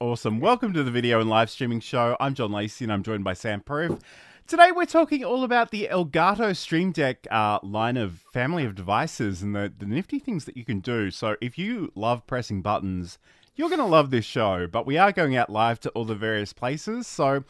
Awesome. Welcome to the video and live streaming show. I'm John Lacey and I'm joined by Sam Proof. Today we're talking all about the Elgato Stream Deck uh, line of family of devices and the, the nifty things that you can do. So if you love pressing buttons, you're going to love this show. But we are going out live to all the various places. So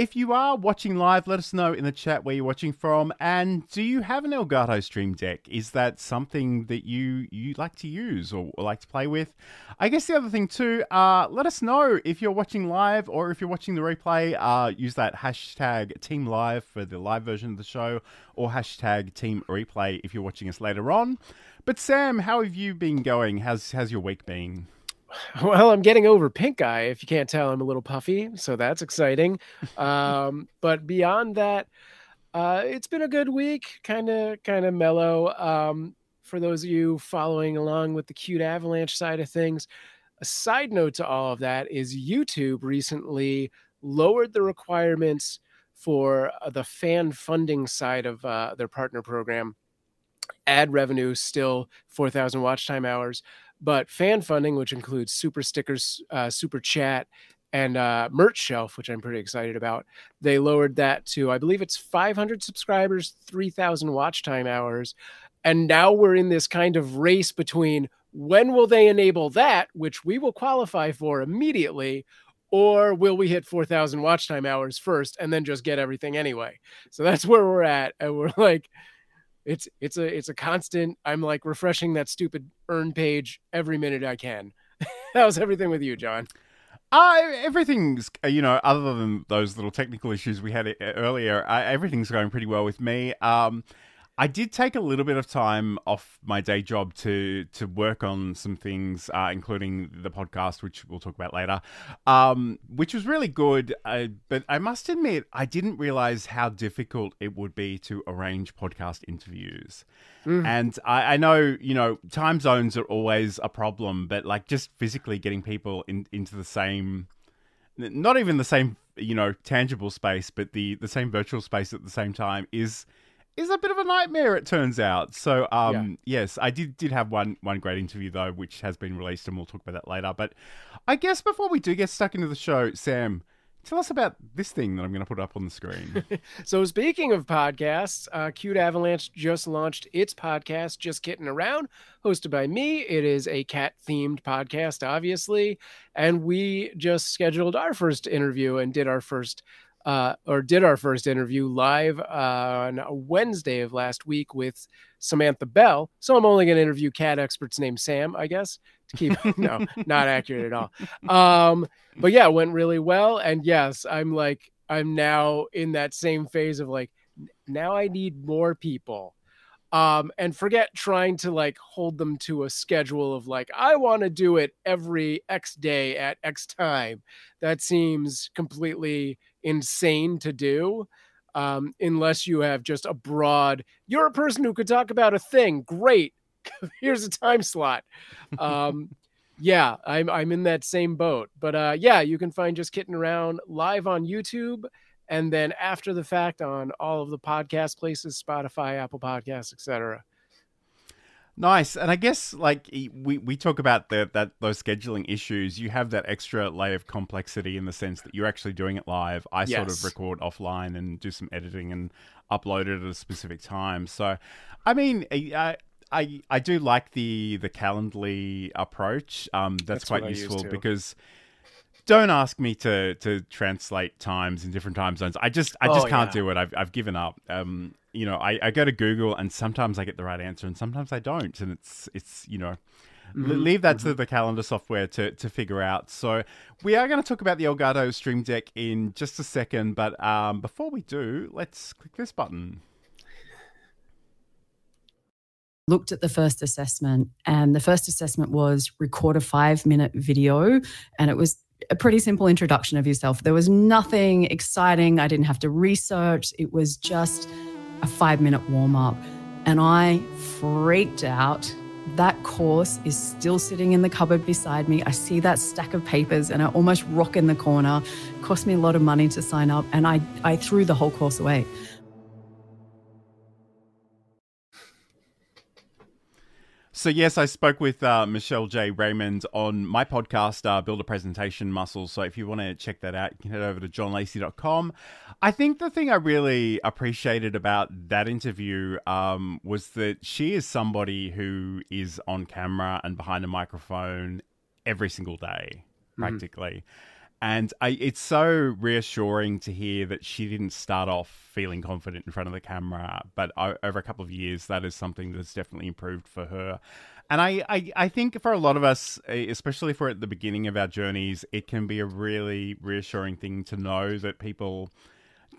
if you are watching live, let us know in the chat where you're watching from. And do you have an Elgato Stream Deck? Is that something that you you like to use or, or like to play with? I guess the other thing too, uh, let us know if you're watching live or if you're watching the replay. Uh, use that hashtag Team Live for the live version of the show, or hashtag Team Replay if you're watching us later on. But Sam, how have you been going? How's how's your week been? Well, I'm getting over pink eye. If you can't tell, I'm a little puffy, so that's exciting. um, but beyond that, uh, it's been a good week, kind of, kind of mellow. Um, for those of you following along with the cute avalanche side of things, a side note to all of that is YouTube recently lowered the requirements for uh, the fan funding side of uh, their partner program. Ad revenue still 4,000 watch time hours, but fan funding, which includes super stickers, uh, super chat, and uh, merch shelf, which I'm pretty excited about, they lowered that to I believe it's 500 subscribers, 3,000 watch time hours, and now we're in this kind of race between when will they enable that, which we will qualify for immediately, or will we hit 4,000 watch time hours first and then just get everything anyway? So that's where we're at, and we're like it's it's a it's a constant i'm like refreshing that stupid earn page every minute i can. How's everything with you john. Uh, everything's uh, you know other than those little technical issues we had uh, earlier uh, everything's going pretty well with me. Um I did take a little bit of time off my day job to to work on some things, uh, including the podcast, which we'll talk about later, um, which was really good. Uh, but I must admit, I didn't realize how difficult it would be to arrange podcast interviews. Mm. And I, I, know, you know, time zones are always a problem, but like just physically getting people in, into the same, not even the same, you know, tangible space, but the the same virtual space at the same time is is a bit of a nightmare. It turns out. So, um, yeah. yes, I did did have one one great interview though, which has been released, and we'll talk about that later. But I guess before we do get stuck into the show, Sam, Tell us about this thing that I'm going to put up on the screen. so, speaking of podcasts, uh, Cute Avalanche just launched its podcast, Just Kitten Around, hosted by me. It is a cat themed podcast, obviously. And we just scheduled our first interview and did our first uh, or did our first interview live on Wednesday of last week with Samantha Bell. So I'm only going to interview cat experts named Sam, I guess, to keep no, not accurate at all. Um, but yeah, it went really well. And yes, I'm like, I'm now in that same phase of like, now I need more people um, and forget trying to like hold them to a schedule of like i want to do it every x day at x time that seems completely insane to do um, unless you have just a broad you're a person who could talk about a thing. Great. Here's a time slot. Um, yeah I'm, I'm in that same boat but uh, yeah you can find just Kitten around live on youtube and then after the fact on all of the podcast places spotify apple podcasts etc Nice, and I guess like we, we talk about the, that those scheduling issues. You have that extra layer of complexity in the sense that you're actually doing it live. I yes. sort of record offline and do some editing and upload it at a specific time. So, I mean, I I, I do like the the Calendly approach. Um, that's, that's quite useful because don't ask me to to translate times in different time zones. I just I just oh, can't yeah. do it. I've I've given up. Um, you know, I, I go to Google and sometimes I get the right answer and sometimes I don't, and it's it's you know. Mm-hmm. Leave that mm-hmm. to the calendar software to, to figure out. So, we are going to talk about the Elgato Stream Deck in just a second, but um, before we do, let's click this button looked at the first assessment and the first assessment was record a five minute video and it was a pretty simple introduction of yourself. There was nothing exciting. I didn't have to research. It was just a five minute warm up. And I freaked out. That course is still sitting in the cupboard beside me. I see that stack of papers and I almost rock in the corner. It cost me a lot of money to sign up and I, I threw the whole course away. So, yes, I spoke with uh, Michelle J. Raymond on my podcast, uh, Build a Presentation Muscles. So, if you want to check that out, you can head over to johnlacey.com. I think the thing I really appreciated about that interview um, was that she is somebody who is on camera and behind a microphone every single day, Mm-hmm. And I, it's so reassuring to hear that she didn't start off feeling confident in front of the camera, but over a couple of years, that is something that's definitely improved for her. And I, I, I think for a lot of us, especially for at the beginning of our journeys, it can be a really reassuring thing to know that people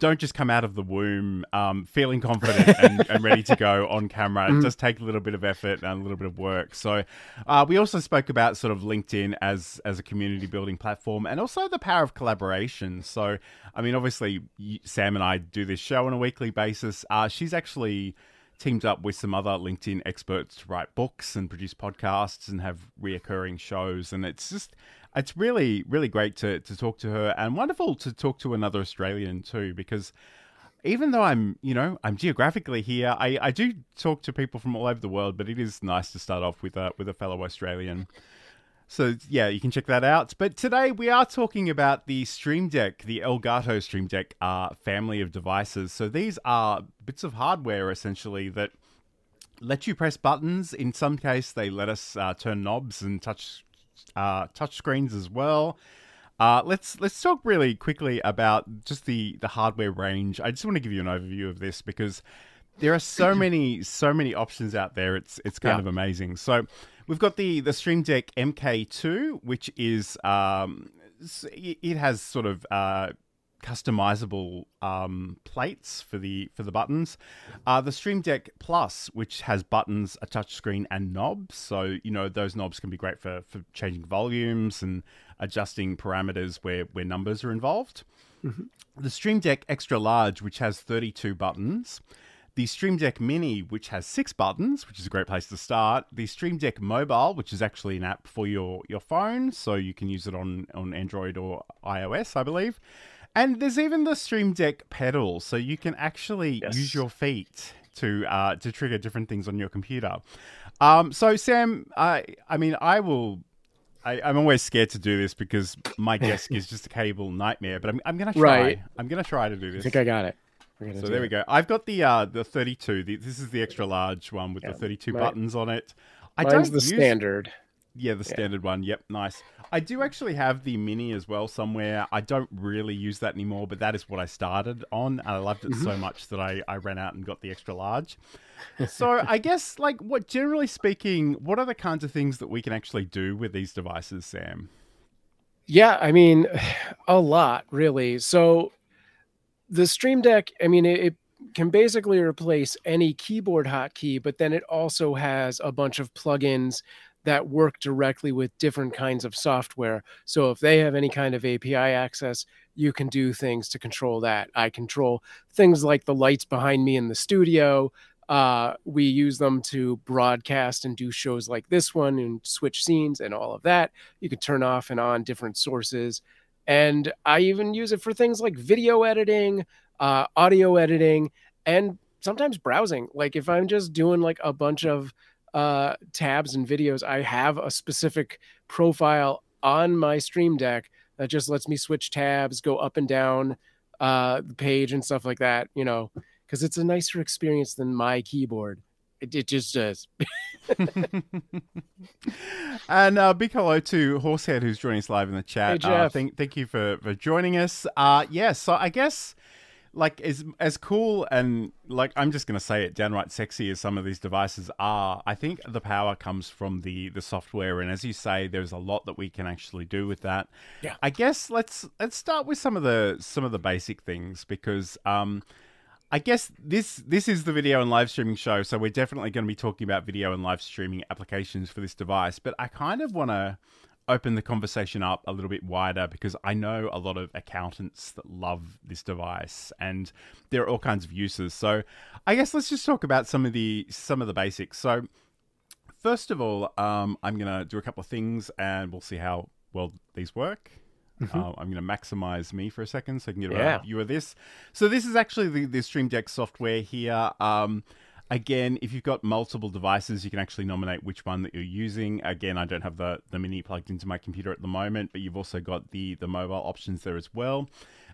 don't just come out of the womb um, feeling confident and, and ready to go on camera. It does take a little bit of effort and a little bit of work. So uh, we also spoke about sort of LinkedIn as as a community building platform and also the power of collaboration. So I mean, obviously Sam and I do this show on a weekly basis. Uh, she's actually teamed up with some other LinkedIn experts to write books and produce podcasts and have reoccurring shows. And it's just, it's really, really great to, to talk to her and wonderful to talk to another Australian too, because even though I'm, you know, I'm geographically here, I, I do talk to people from all over the world, but it is nice to start off with a, with a fellow Australian. So yeah, you can check that out. But today we are talking about the Stream Deck, the Elgato Stream Deck uh, family of devices. So these are bits of hardware essentially that let you press buttons. In some case, they let us uh, turn knobs and touch uh, touch screens as well. Uh, let's let's talk really quickly about just the the hardware range. I just want to give you an overview of this because there are so many so many options out there. It's it's kind Yeah. of amazing. So we've got the the Stream Deck MK2, which is um, it it has sort of uh, customizable um, plates for the for the buttons. Uh, the Stream Deck Plus, which has buttons, a touchscreen, and knobs. So you know those knobs can be great for for changing volumes and adjusting parameters where where numbers are involved. The Stream Deck Extra Large, which has 32 buttons. The Stream Deck Mini, which has six buttons, which is a great place to start. The Stream Deck Mobile, which is actually an app for your, your phone, so you can use it on, on Android or iOS, I believe. And there's even the Stream Deck pedal, so you can actually Yes. use your feet to uh, to trigger different things on your computer. Um, so Sam, I I mean I will. I, I'm always scared to do this because my desk is just a cable nightmare. But I'm, I'm gonna try. Right. I'm gonna try to do I this. think I got it. So there we go. I've got the uh the 32. The, this is the extra large one with Yeah, the 32 mine- buttons on it. I Mine's don't the use, standard. Yeah, the standard one. Yep, nice. I do actually have the mini as well somewhere. I don't really use that anymore, but that is what I started on, and I loved it Mm-hmm. so much that I I ran out and got the extra large. So I guess like what generally speaking, what are the kinds of things that we can actually do with these devices, Sam? Yeah, I mean, a lot really. So the Stream Deck, I mean, it, it can basically replace any keyboard hotkey, but then it also has a bunch of plugins that work directly with different kinds of software. So if they have any kind of API access, you can do things to control that. I control things like the lights behind me in the studio. Uh, we use them to broadcast and do shows like this one and switch scenes and all of that. You can turn off and on different sources. And I even use it for things like video editing, uh, audio editing, and sometimes browsing. Like if I'm just doing like a bunch of uh, tabs and videos, I have a specific profile on my Stream Deck that just lets me switch tabs, go up and down uh, the page and stuff like that, you know, because it's a nicer experience than my keyboard. It, it just does. and uh, big hello to Horsehead who's joining us live in the chat. Hey, Uh, thank, thank you for, for joining us. Uh, yeah, so I guess like as as cool and like I'm just gonna say it downright sexy as some of these devices are, I think the power comes from the the software and as you say, there's a lot that we can actually do with that. Yeah. I guess let's let's start with some of the some of the basic things because um I guess this this is the video and live streaming show, so we're definitely going to be talking about video and live streaming applications for this device. But I kind of want to open the conversation up a little bit wider because I know a lot of accountants that love this device, and there are all kinds of uses. So I guess let's just talk about some of the some of the basics. So first of all, um, I'm going to do a couple of things, and we'll see how well these work. Uh, I'm going to maximize me for a second so I can get a Yeah. view of this. So this is actually the, the Stream Deck software here. Um, Again, if you've got multiple devices, you can actually nominate which one that you're using. Again, I don't have the, the mini plugged into my computer at the moment, but you've also got the, the mobile options there as well.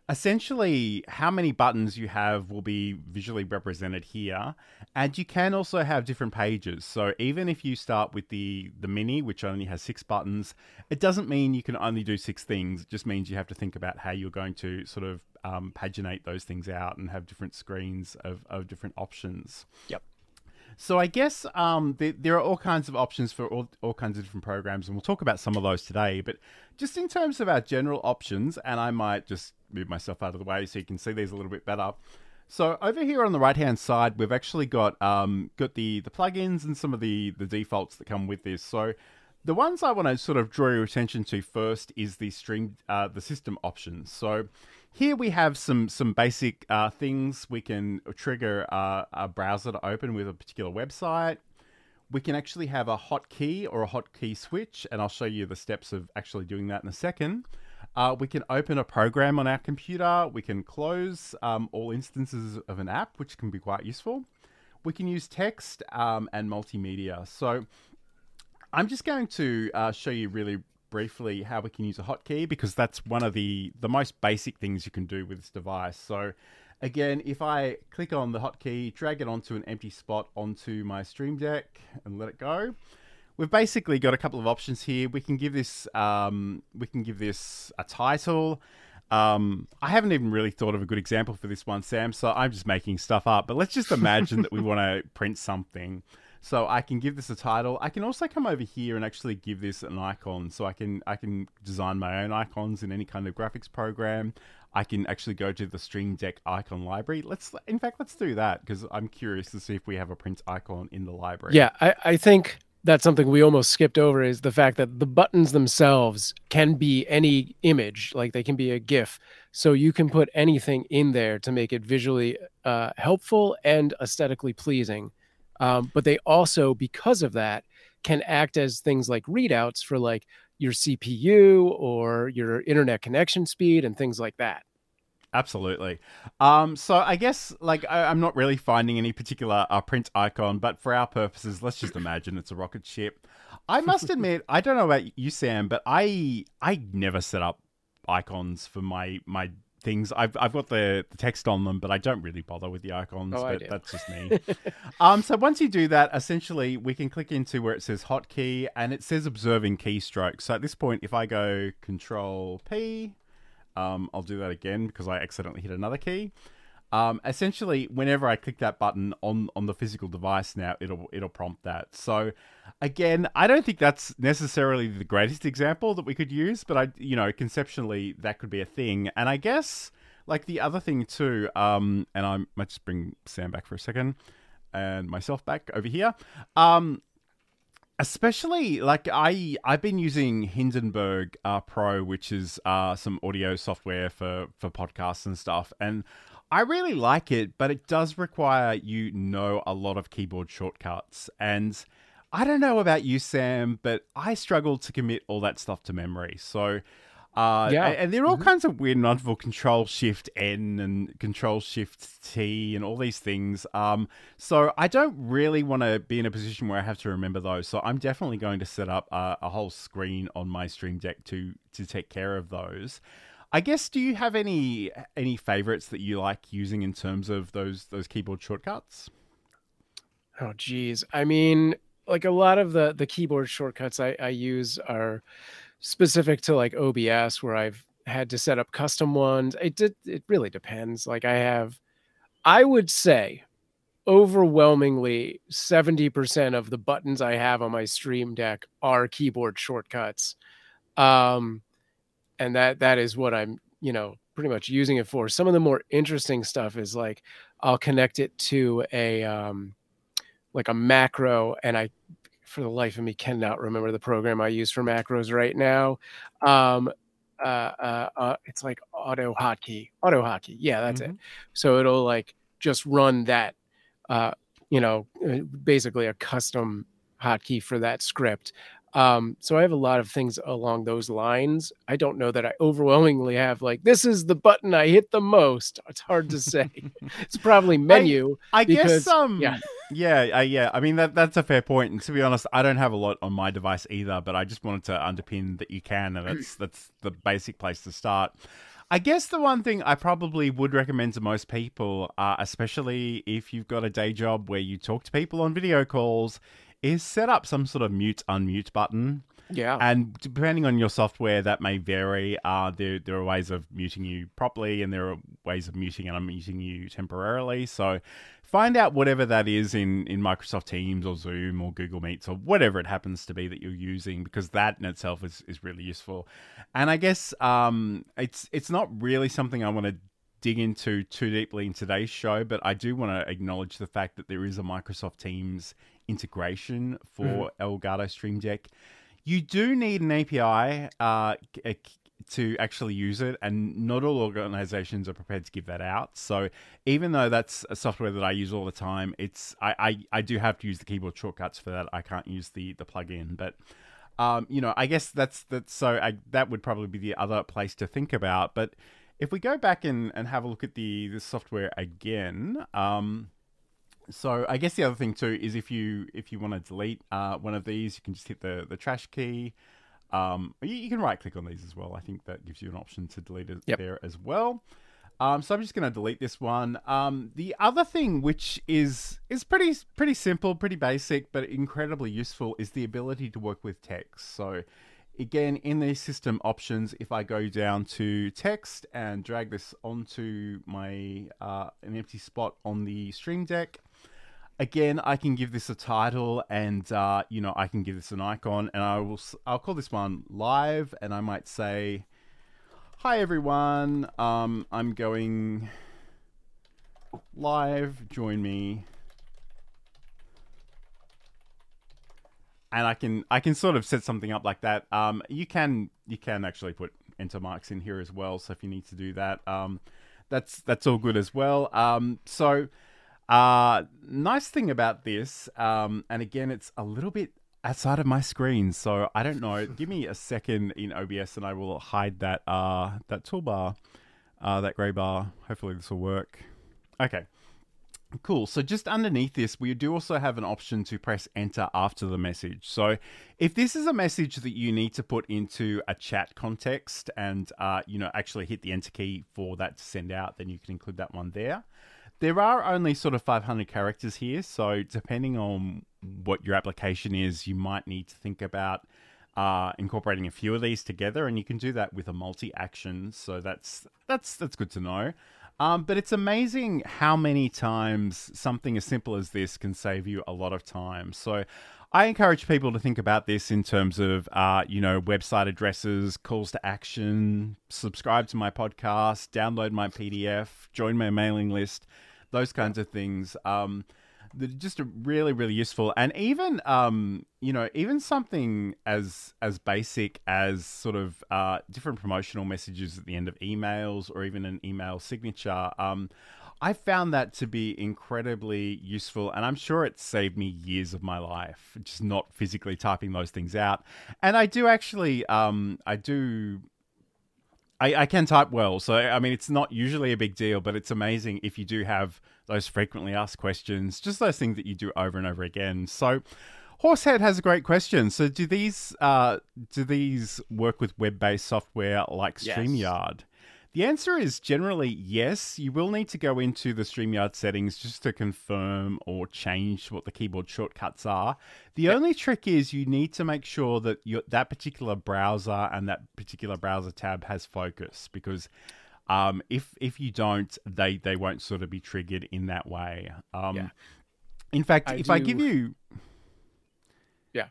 Essentially, how many buttons you have will be visually represented here, and you can also have different pages. So even if you start with the, the mini, which only has six buttons, it doesn't mean you can only do six things. It just means you have to think about how you're going to sort of um, paginate those things out and have different screens of, of different options. Yep. So I guess um, there, there, are all kinds of options for all, all kinds of different programs, and we'll talk about some of those today. But just in terms of our general options, and I might just move myself out of the way so you can see these a little bit better. So over here on the right hand side, we've actually got um, got the the plugins and some of the the defaults that come with this. So the ones I want to sort of draw your attention to first is the string uh, the system options. So here we have some some basic uh, things. We can trigger uh, a browser to open with a particular website. We can actually have a hotkey or a hotkey switch, and I'll show you the steps of actually doing that in a second. Uh, we can open a program on our computer. We can close um, all instances of an app, which can be quite useful. We can use text um, and multimedia. So I'm just going to uh, show you really briefly how we can use a hotkey because that's one of the the most basic things you can do with this device. So again, if I click on the hotkey, drag it onto an empty spot onto my Stream Deck and let it go, we've basically got a couple of options here. We can give this um, we can give this a title. Um, I haven't even really thought of a good example for this one, Sam. So I'm just making stuff up. But let's just imagine that we want to print something. So I can give this a title. I can also come over here and actually give this an icon. So I can I can design my own icons in any kind of graphics program. I can actually go to the Stream Deck icon library. Let's in fact let's do that because I'm curious to see if we have a print icon in the library. Yeah, I, I think that's something we almost skipped over is the fact that the buttons themselves can be any image, like they can be a GIF. So you can put anything in there to make it visually uh, helpful and aesthetically pleasing. Um, but they also, because of that, can act as things like readouts for like your CPU or your internet connection speed and things like that. Absolutely. Um, so I guess like I, am not really finding any particular uh, print icon, but for our purposes, let's just imagine it's a rocket ship. I must admit, I don't know about you, Sam, but I I never set up icons for my my things. I've I've got the, the text on them, but I don't really bother with the icons. Oh, but that's just me. um, so once you do that, essentially we can click into where it says hotkey and it says observing keystrokes. So at this point, if I go Control P, um, I'll do that again because I accidentally hit another key. Um, essentially, whenever I click that button on on the physical device now, it'll it'll prompt that. So, again, I don't think that's necessarily the greatest example that we could use, but I, you know, conceptually that could be a thing. And I guess like the other thing too, um, and I might just bring Sam back for a second and myself back over here. Um, especially like I I've been using Hindenburg uh, Pro, which is uh, some audio software for for podcasts and stuff, and I really like it, but it does require you know a lot of keyboard shortcuts. And I don't know about you, Sam, but I struggle to commit all that stuff to memory. So, uh, yeah. and there are all mm-hmm. kinds of weird wonderful Control Shift N and Control Shift T and all these things. Um, so I don't really want to be in a position where I have to remember those. So I'm definitely going to set up a, a whole screen on my Stream Deck to to take care of those. I guess do you have any any favorites that you like using in terms of those those keyboard shortcuts? Oh geez. I mean, like a lot of the the keyboard shortcuts I, I use are specific to like OBS where I've had to set up custom ones. It did it really depends. Like I have I would say overwhelmingly 70% of the buttons I have on my stream deck are keyboard shortcuts. Um and that that is what I'm, you know, pretty much using it for. Some of the more interesting stuff is like I'll connect it to a um like a macro and I for the life of me cannot remember the program I use for macros right now. Um uh, uh, uh it's like AutoHotkey. Auto hotkey. Yeah, that's mm-hmm. it. So it'll like just run that uh you know, uh, basically a custom hotkey for that script. Um, so I have a lot of things along those lines. I don't know that I overwhelmingly have like this is the button I hit the most. It's hard to say. it's probably menu. I, I because, guess um yeah. yeah uh, yeah. I mean that that's a fair point. And to be honest, I don't have a lot on my device either. But I just wanted to underpin that you can, and that's that's the basic place to start. I guess the one thing I probably would recommend to most people, uh, especially if you've got a day job where you talk to people on video calls, is set up some sort of mute unmute button. Yeah. And depending on your software, that may vary. Uh, there, there are ways of muting you properly, and there are ways of muting and unmuting you temporarily. So find out whatever that is in, in Microsoft Teams or Zoom or Google Meets or whatever it happens to be that you're using, because that in itself is, is really useful. And I guess um, it's it's not really something I want to dig into too deeply in today's show, but I do want to acknowledge the fact that there is a Microsoft Teams integration for mm-hmm. Elgato Stream Deck. You do need an API uh, to actually use it, and not all organizations are prepared to give that out. So even though that's a software that I use all the time, it's I, I, I do have to use the keyboard shortcuts for that. I can't use the the plugin, but um, you know, I guess that's that's so I, that would probably be the other place to think about. But if we go back and, and have a look at the the software again, um, so I guess the other thing too is if you if you want to delete uh, one of these, you can just hit the the trash key. Um, you, you, can right click on these as well. I think that gives you an option to delete it yep. there as well. Um, so I'm just going to delete this one. Um, the other thing, which is is pretty pretty simple, pretty basic, but incredibly useful, is the ability to work with text. So again, in the system options, if I go down to text and drag this onto my uh, an empty spot on the Stream Deck, again, I can give this a title, and uh, you know, I can give this an icon, and I will. I'll call this one live, and I might say, "Hi everyone, um, I'm going live. Join me." And I can I can sort of set something up like that. Um, you can you can actually put enter marks in here as well. So if you need to do that, um, that's that's all good as well. Um, so uh, nice thing about this, um, and again, it's a little bit outside of my screen, so I don't know. Give me a second in OBS, and I will hide that uh, that toolbar, uh, that grey bar. Hopefully, this will work. Okay. Cool. So just underneath this, we do also have an option to press enter after the message. So if this is a message that you need to put into a chat context and, uh, you know, actually hit the enter key for that to send out, then you can include that one there. There are only sort of 500 characters here, so depending on what your application is, you might need to think about uh, incorporating a few of these together, and you can do that with a multi-action. So that's that's that's good to know. Um, but it's amazing how many times something as simple as this can save you a lot of time. So I encourage people to think about this in terms of, uh, you know, website addresses, calls to action, subscribe to my podcast, download my PDF, join my mailing list those kinds of things. Um, just really, really useful, and even um, you know, even something as as basic as sort of uh, different promotional messages at the end of emails, or even an email signature. Um, I found that to be incredibly useful, and I'm sure it saved me years of my life just not physically typing those things out. And I do actually, um, I do I, I can type well, so I mean it's not usually a big deal, but it's amazing if you do have those frequently asked questions, just those things that you do over and over again. So, Horsehead has a great question. So, do these uh, do these work with web based software like StreamYard? Yes. The answer is generally yes. You will need to go into the StreamYard settings just to confirm or change what the keyboard shortcuts are. The yep. only trick is you need to make sure that your, that particular browser and that particular browser tab has focus because um, if if you don't, they they won't sort of be triggered in that way. Um, yeah. In fact, I if do... I give you Yeah.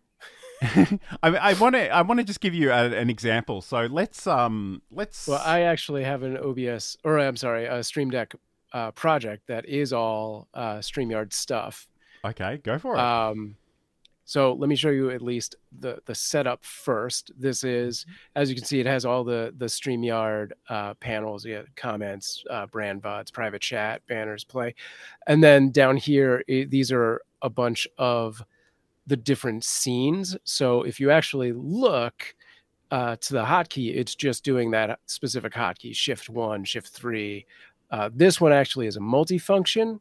I, I want to I want to just give you a, an example. So let's um let's. Well, I actually have an OBS or I'm sorry, a Stream Deck uh, project that is all uh, Streamyard stuff. Okay, go for it. Um, so let me show you at least the the setup first. This is, as you can see, it has all the the Streamyard uh, panels. You have comments, uh, brand vods, private chat, banners, play, and then down here, it, these are a bunch of the different scenes. So if you actually look uh, to the hotkey, it's just doing that specific hotkey, shift one, shift three. Uh, this one actually is a multifunction.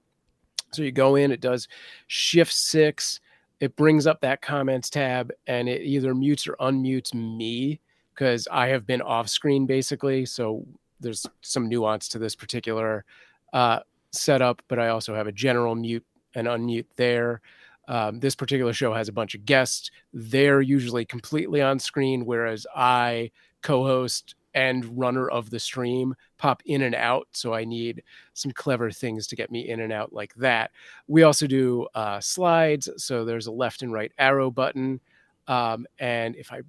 So you go in, it does shift six, it brings up that comments tab, and it either mutes or unmutes me because I have been off screen basically. So there's some nuance to this particular uh, setup, but I also have a general mute and unmute there. Um, this particular show has a bunch of guests. They're usually completely on screen, whereas I co host and runner of the stream pop in and out. So I need some clever things to get me in and out like that. We also do uh, slides. So there's a left and right arrow button. Um, and if I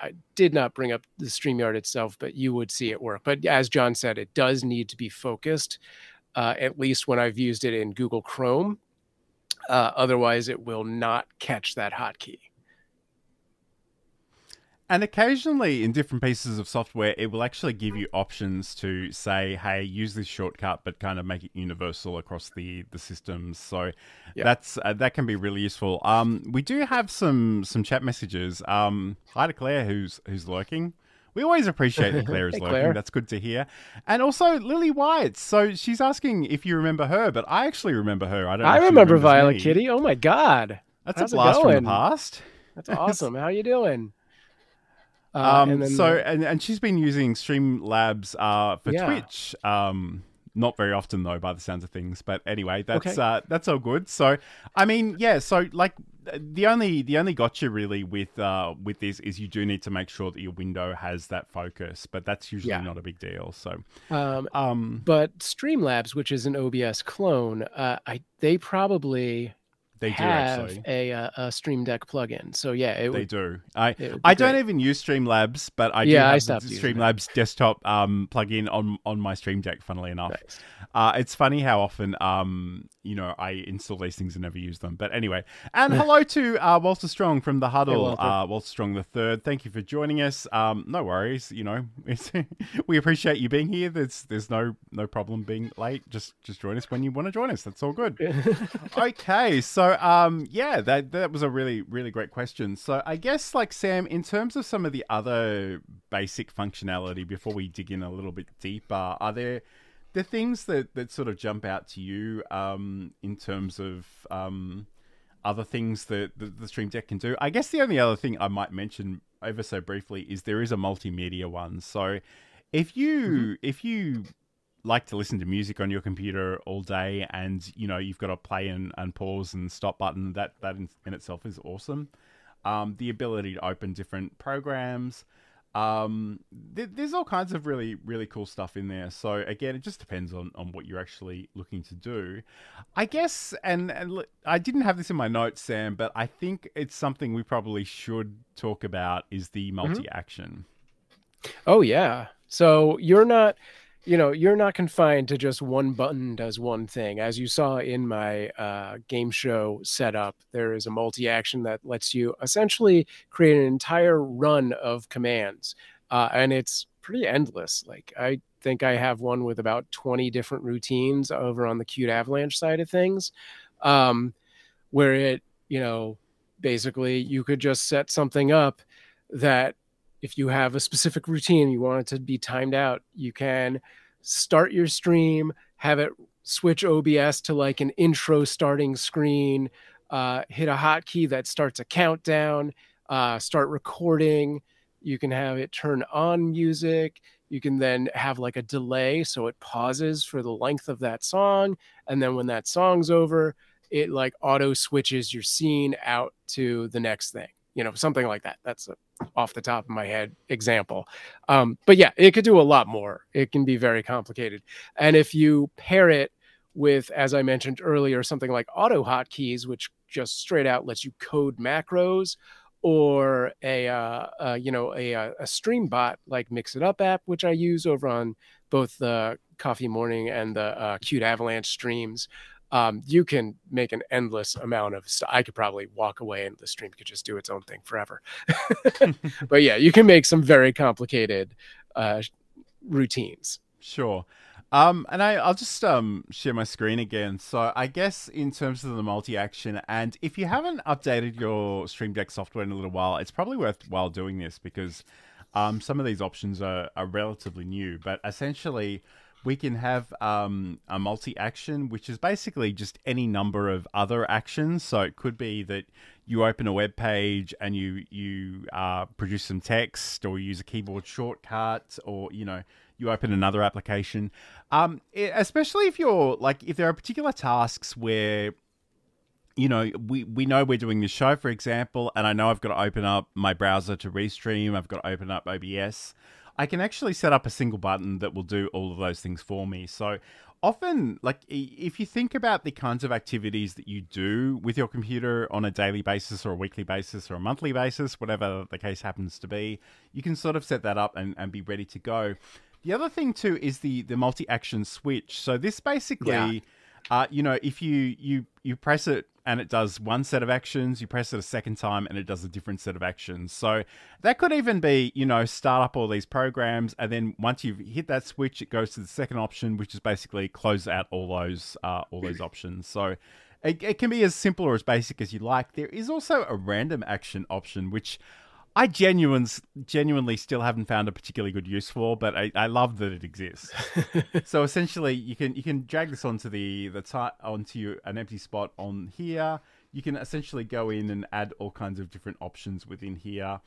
I did not bring up the StreamYard itself, but you would see it work. But as John said, it does need to be focused, uh, at least when I've used it in Google Chrome. Uh, otherwise, it will not catch that hotkey. And occasionally, in different pieces of software, it will actually give you options to say, "Hey, use this shortcut, but kind of make it universal across the the systems." So that's uh, that can be really useful. Um, we do have some some chat messages. Um, hi to Claire, who's who's lurking. We always appreciate that Claire is hey, lurking. Claire. That's good to hear. And also Lily White. So she's asking if you remember her, but I actually remember her. I don't. I remember Violet me. Kitty. Oh my god, that's How's a blast from the past. That's awesome. How you doing? Uh, um, and so and, and she's been using Streamlabs uh, for yeah. Twitch. Um, not very often though, by the sounds of things. But anyway, that's okay. uh, that's all good. So I mean, yeah. So like the only the only gotcha really with uh, with this is you do need to make sure that your window has that focus, but that's usually yeah. not a big deal. So, um, um, but Streamlabs, which is an OBS clone, uh, I they probably they do have actually. a, uh, a Stream Deck plugin. So yeah, they would, do. I I don't even use Streamlabs, but I yeah, do have I the Streamlabs desktop um, plugin on on my Stream Deck. Funnily enough, nice. uh, it's funny how often um, you know I install these things and never use them. But anyway, and hello to uh, Walter Strong from the Huddle. Hey, Walter. Uh, Walter Strong the third. Thank you for joining us. Um, no worries. You know, we appreciate you being here. There's there's no no problem being late. Just just join us when you want to join us. That's all good. okay, so um, yeah, that that was a really really great question. So I guess like Sam, in terms of some of the other basic functionality, before we dig in a little bit deeper, are there the things that that sort of jump out to you um, in terms of um, other things that the, the Stream Deck can do? I guess the only other thing I might mention ever so briefly is there is a multimedia one. So if you mm-hmm. if you like to listen to music on your computer all day and you know you've got a play and, and pause and stop button that that in, in itself is awesome. Um, the ability to open different programs. Um, th- there's all kinds of really really cool stuff in there. So again it just depends on, on what you're actually looking to do. I guess and, and i didn't have this in my notes sam but i think it's something we probably should talk about is the mm-hmm. multi-action. Mm-hmm. oh yeah. So you're not you know you're not confined to just one button does one thing. As you saw in my uh, game show setup there is a multi-action that lets you essentially create an entire run of commands uh, and it's pretty endless. Like i think i have one with about 20 different routines over on the cute avalanche side of things um, where it you know basically you could just set something up that if you have a specific routine you want it to be timed out you can start your stream have it switch obs to like an intro starting screen uh, hit a hotkey that starts a countdown uh, start recording. You can have it turn on music. You can then have like a delay so it pauses for the length of that song and then when that song's over it like auto switches your scene out to the next thing you know something like that that's a off the top of my head example. Um, but yeah, it could do a lot more. It can be very complicated. And if you pair it with, as I mentioned earlier, something like auto hotkeys, which just straight out lets you code macros, or a uh, uh, you know a, a stream bot like Mix It Up app, which I use over on both the Coffee Morning and the uh, Cute Avalanche streams um, you can make an endless amount of stuff. I could probably walk away and the stream could just do its own thing forever. but yeah, you can make some very complicated uh, routines. Sure. Um, and I, I'll just um, share my screen again. So I guess in terms of the multi-action, and if you haven't updated your Stream Deck software in a little while, it's probably worthwhile doing this because um, some of these options are, are relatively new. But essentially, we can have um, a multi-action, which is basically just any number of other actions. So it could be that you open a web page and you you uh, produce some text, or use a keyboard shortcut, or you know you open another application. Um, especially if you're like, if there are particular tasks where, you know, we, we know we're doing this show, for example, and I know I've got to open up my browser to restream, I've got to open up OBS. I can actually set up a single button that will do all of those things for me. So often, like, if you think about the kinds of activities that you do with your computer on a daily basis or a weekly basis or a monthly basis, whatever the case happens to be, you can sort of set that up and, and be ready to go. The other thing too is the the multi action switch. So this basically, yeah. uh, you know, if you you you press it and it does one set of actions, you press it a second time and it does a different set of actions. So that could even be, you know, start up all these programs and then once you've hit that switch, it goes to the second option, which is basically close out all those uh, all those options. So it, it can be as simple or as basic as you like. There is also a random action option, which I genuine, genuinely still haven't found a particularly good use for, but I, I love that it exists. so essentially, you can you can drag this onto the the t- onto an empty spot on here. You can essentially go in and add all kinds of different options within here,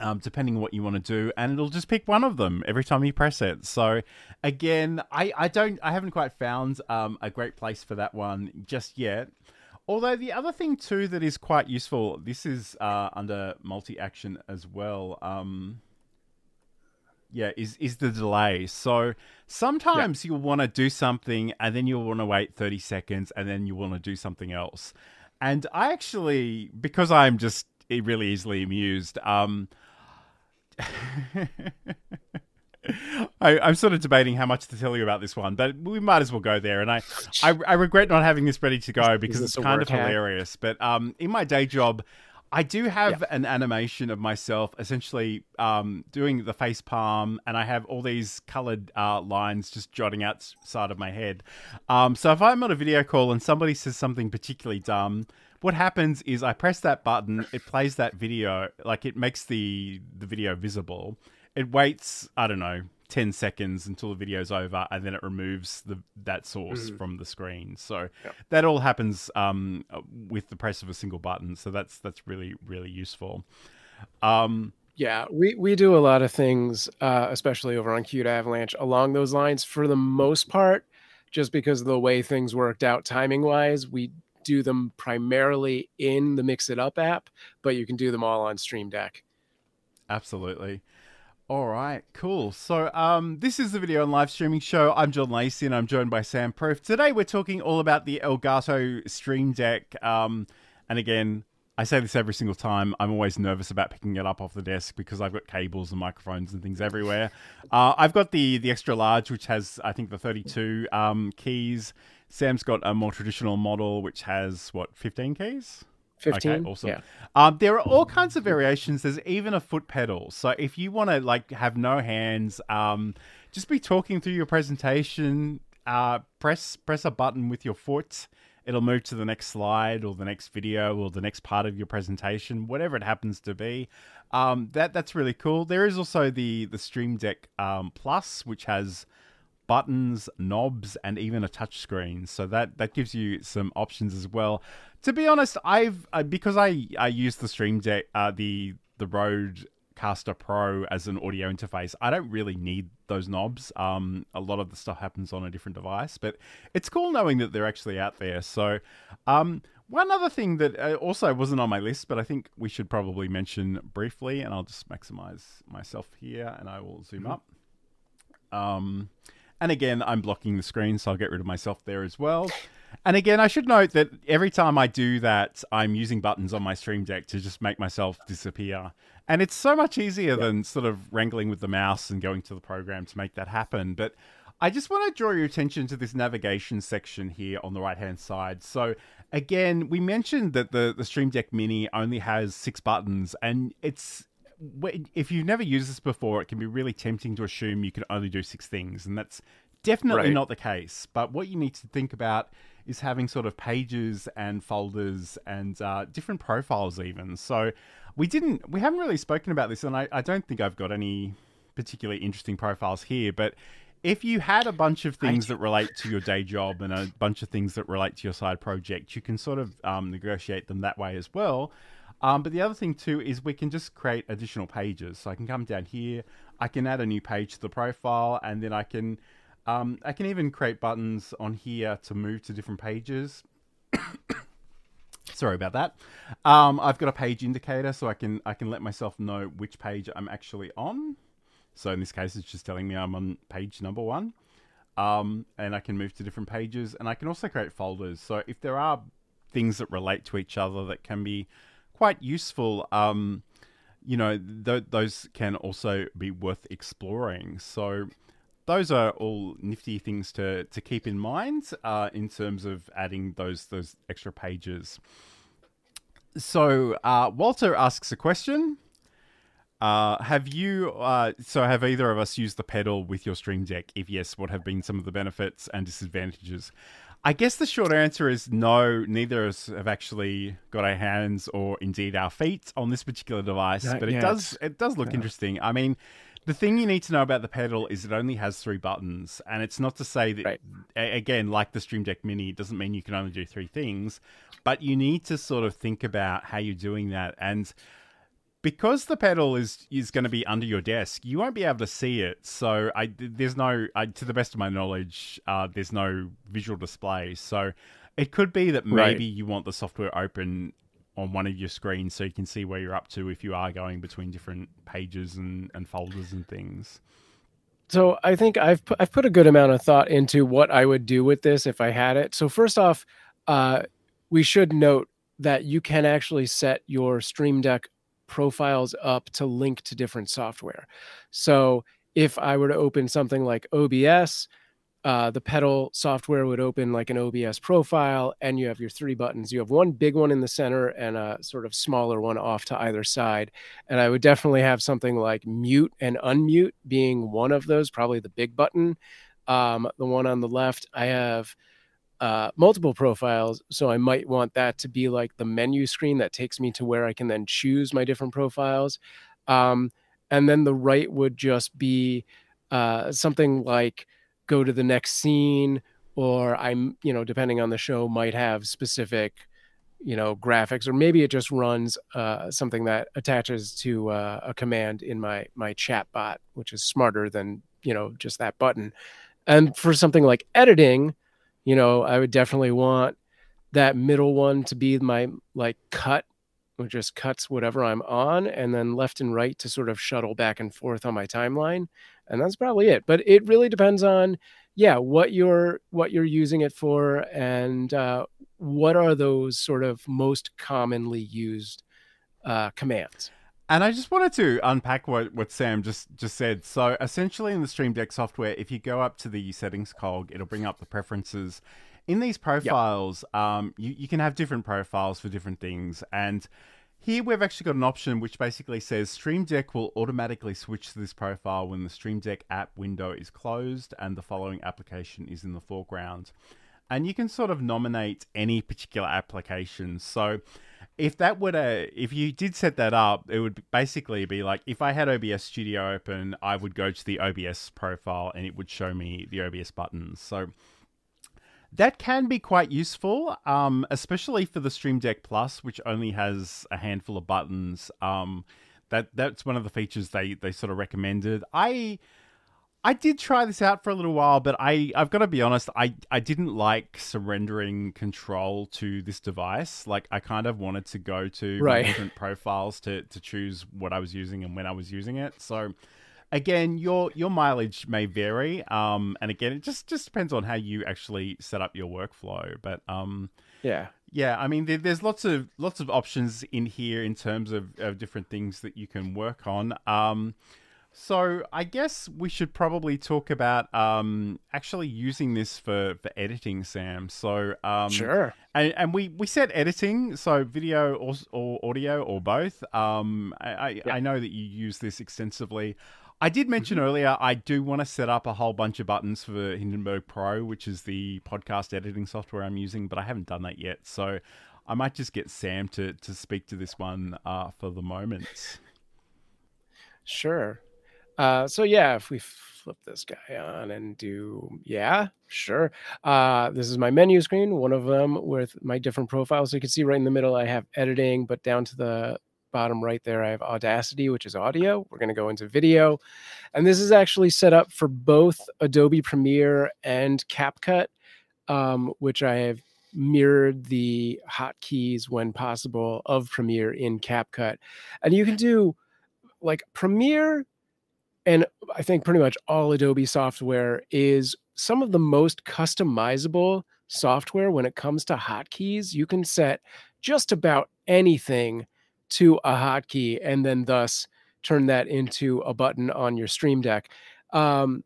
um, depending on what you want to do, and it'll just pick one of them every time you press it. So again, I I don't I haven't quite found um, a great place for that one just yet. Although the other thing too that is quite useful, this is uh, under multi-action as well. Um, yeah, is is the delay. So sometimes you'll want to do something and then you'll want to wait 30 seconds and then you want to do something else. And I actually, because I'm just really easily amused, um, I, am sort of debating how much to tell you about this one, but we might as well go there. And I, I, I regret not having this ready to go because it's kind of hilarious. But um, in my day job, I do have yeah. an animation of myself essentially um, doing the face palm, and I have all these colored uh, lines just jotting outside of my head. Um, so if I'm on a video call and somebody says something particularly dumb, what happens is I press that button, it plays that video, like it makes the the video visible it waits, I don't know, 10 seconds until the video's over and then it removes the that source mm. from the screen. So yep. that all happens um, with the press of a single button. So that's that's really really useful. Um, yeah we we do a lot of things uh, especially over on Cute Avalanche along those lines. For the most part just because of the way things worked out timing wise we do them primarily in the mix it up app but you can do them all on stream deck. Absolutely all right, cool. So, um, this is the video and live streaming show. I'm John Lacey, and I'm joined by Sam Proof. Today, we're talking all about the Elgato Stream Deck. Um, and again, I say this every single time. I'm always nervous about picking it up off the desk because I've got cables and microphones and things everywhere. Uh, I've got the the extra large, which has I think the 32 um, keys. Sam's got a more traditional model, which has what 15 keys. 15 okay, awesome. Yeah. um, there are all kinds of variations. There's even a foot pedal. So if you want to like have no hands um, just be talking through your presentation uh, press press a button with your foot. It'll move to the next slide or the next video or the next part of your presentation whatever it happens to be. Um, that that's really cool. There is also the the stream deck um, plus which has buttons, knobs, and even a touchscreen. So that that gives you some options as well. To be honest, I've uh, because I I use the Stream Deck, uh, the the Rodecaster Pro as an audio interface. I don't really need those knobs. Um, a lot of the stuff happens on a different device, but it's cool knowing that they're actually out there. So, um, one other thing that uh, also wasn't on my list, but I think we should probably mention briefly, and I'll just maximize myself here, and I will zoom mm-hmm. up. Um, and again, I'm blocking the screen, so I'll get rid of myself there as well. And again, I should note that every time I do that, I'm using buttons on my Stream Deck to just make myself disappear. And it's so much easier than sort of wrangling with the mouse and going to the program to make that happen. But I just want to draw your attention to this navigation section here on the right hand side. So, again, we mentioned that the, the Stream Deck Mini only has six buttons, and it's if you've never used this before, it can be really tempting to assume you can only do six things, and that's definitely Right. not the case. But what you need to think about is having sort of pages and folders and uh, different profiles, even. So we didn't, we haven't really spoken about this, and I, I don't think I've got any particularly interesting profiles here. But if you had a bunch of things that relate to your day job and a bunch of things that relate to your side project, you can sort of um, negotiate them that way as well. Um, but the other thing too is we can just create additional pages. So I can come down here, I can add a new page to the profile, and then I can um, I can even create buttons on here to move to different pages. Sorry about that. Um, I've got a page indicator, so I can I can let myself know which page I'm actually on. So in this case, it's just telling me I'm on page number one. Um, and I can move to different pages, and I can also create folders. So if there are things that relate to each other that can be quite useful, um, you know, th- those can also be worth exploring. So those are all nifty things to, to keep in mind uh, in terms of adding those those extra pages. So uh, Walter asks a question. Uh, have you, uh, so have either of us used the pedal with your Stream Deck? If yes, what have been some of the benefits and disadvantages? I guess the short answer is no, neither of us have actually got our hands or indeed our feet on this particular device, Not but it does, it does look interesting. I mean, the thing you need to know about the pedal is it only has three buttons, and it's not to say that, Right. a- again, like the Stream Deck Mini, it doesn't mean you can only do three things, but you need to sort of think about how you're doing that. And because the pedal is is going to be under your desk, you won't be able to see it. So I there's no, I, to the best of my knowledge, uh, there's no visual display. So it could be that Right. maybe you want the software open on one of your screens so you can see where you're up to if you are going between different pages and, and folders and things. So I think I've put, I've put a good amount of thought into what I would do with this if I had it. So first off, uh, we should note that you can actually set your Stream Deck profiles up to link to different software. So if I were to open something like OBS, uh, the pedal software would open like an OBS profile, and you have your three buttons. You have one big one in the center and a sort of smaller one off to either side. And I would definitely have something like mute and unmute being one of those, probably the big button. Um, the one on the left, I have uh, multiple profiles. So I might want that to be like the menu screen that takes me to where I can then choose my different profiles. Um, and then the right would just be uh, something like go to the next scene, or I'm, you know, depending on the show, might have specific you know graphics or maybe it just runs uh, something that attaches to uh, a command in my my chat bot which is smarter than you know just that button and for something like editing you know i would definitely want that middle one to be my like cut which just cuts whatever i'm on and then left and right to sort of shuttle back and forth on my timeline and that's probably it. But it really depends on yeah what you're what you're using it for and uh, what are those sort of most commonly used uh, commands And I just wanted to unpack what, what Sam just, just said. So essentially in the Stream Deck software, if you go up to the settings cog, it'll bring up the preferences. In these profiles, um, you, you can have different profiles for different things. And here we've actually got an option which basically says Stream Deck will automatically switch to this profile when the Stream Deck app window is closed and the following application is in the foreground. And you can sort of nominate any particular application. So if that would uh, if you did set that up, it would basically be like if I had OBS Studio open, I would go to the OBS profile and it would show me the OBS buttons. So that can be quite useful, um, especially for the Stream Deck Plus, which only has a handful of buttons. Um, that that's one of the features they they sort of recommended. I I did try this out for a little while, but I I've got to be honest, I I didn't like surrendering control to this device. Like I kind of wanted to go to Right. different profiles to to choose what I was using and when I was using it. So again, your your mileage may vary. Um, and again, it just just depends on how you actually set up your workflow. But um, yeah yeah, I mean, there, there's lots of lots of options in here in terms of, of different things that you can work on. Um, so I guess we should probably talk about um, actually using this for, for editing, Sam. So um, sure and, and we, we said editing, so video or, or audio or both. Um, I, I, Yeah. I know that you use this extensively. I did mention mm-hmm. earlier I do want to set up a whole bunch of buttons for Hindenburg Pro, which is the podcast editing software I'm using, but I haven't done that yet. So I might just get Sam to to speak to this one uh, for the moment. Sure. Uh, so yeah, if we flip this guy on and do yeah, sure. Uh, this is my menu screen, one of them with my different profiles. You can see right in the middle, I have editing, but down to the bottom right there, I have Audacity, which is audio. We're going to go into video. And this is actually set up for both Adobe Premiere and CapCut, um, which I have mirrored the hotkeys when possible of Premiere in CapCut. And you can do like Premiere and I think pretty much all Adobe software is some of the most customizable software when it comes to hotkeys. You can set just about anything to a hotkey and then thus turn that into a button on your Stream Deck. Um,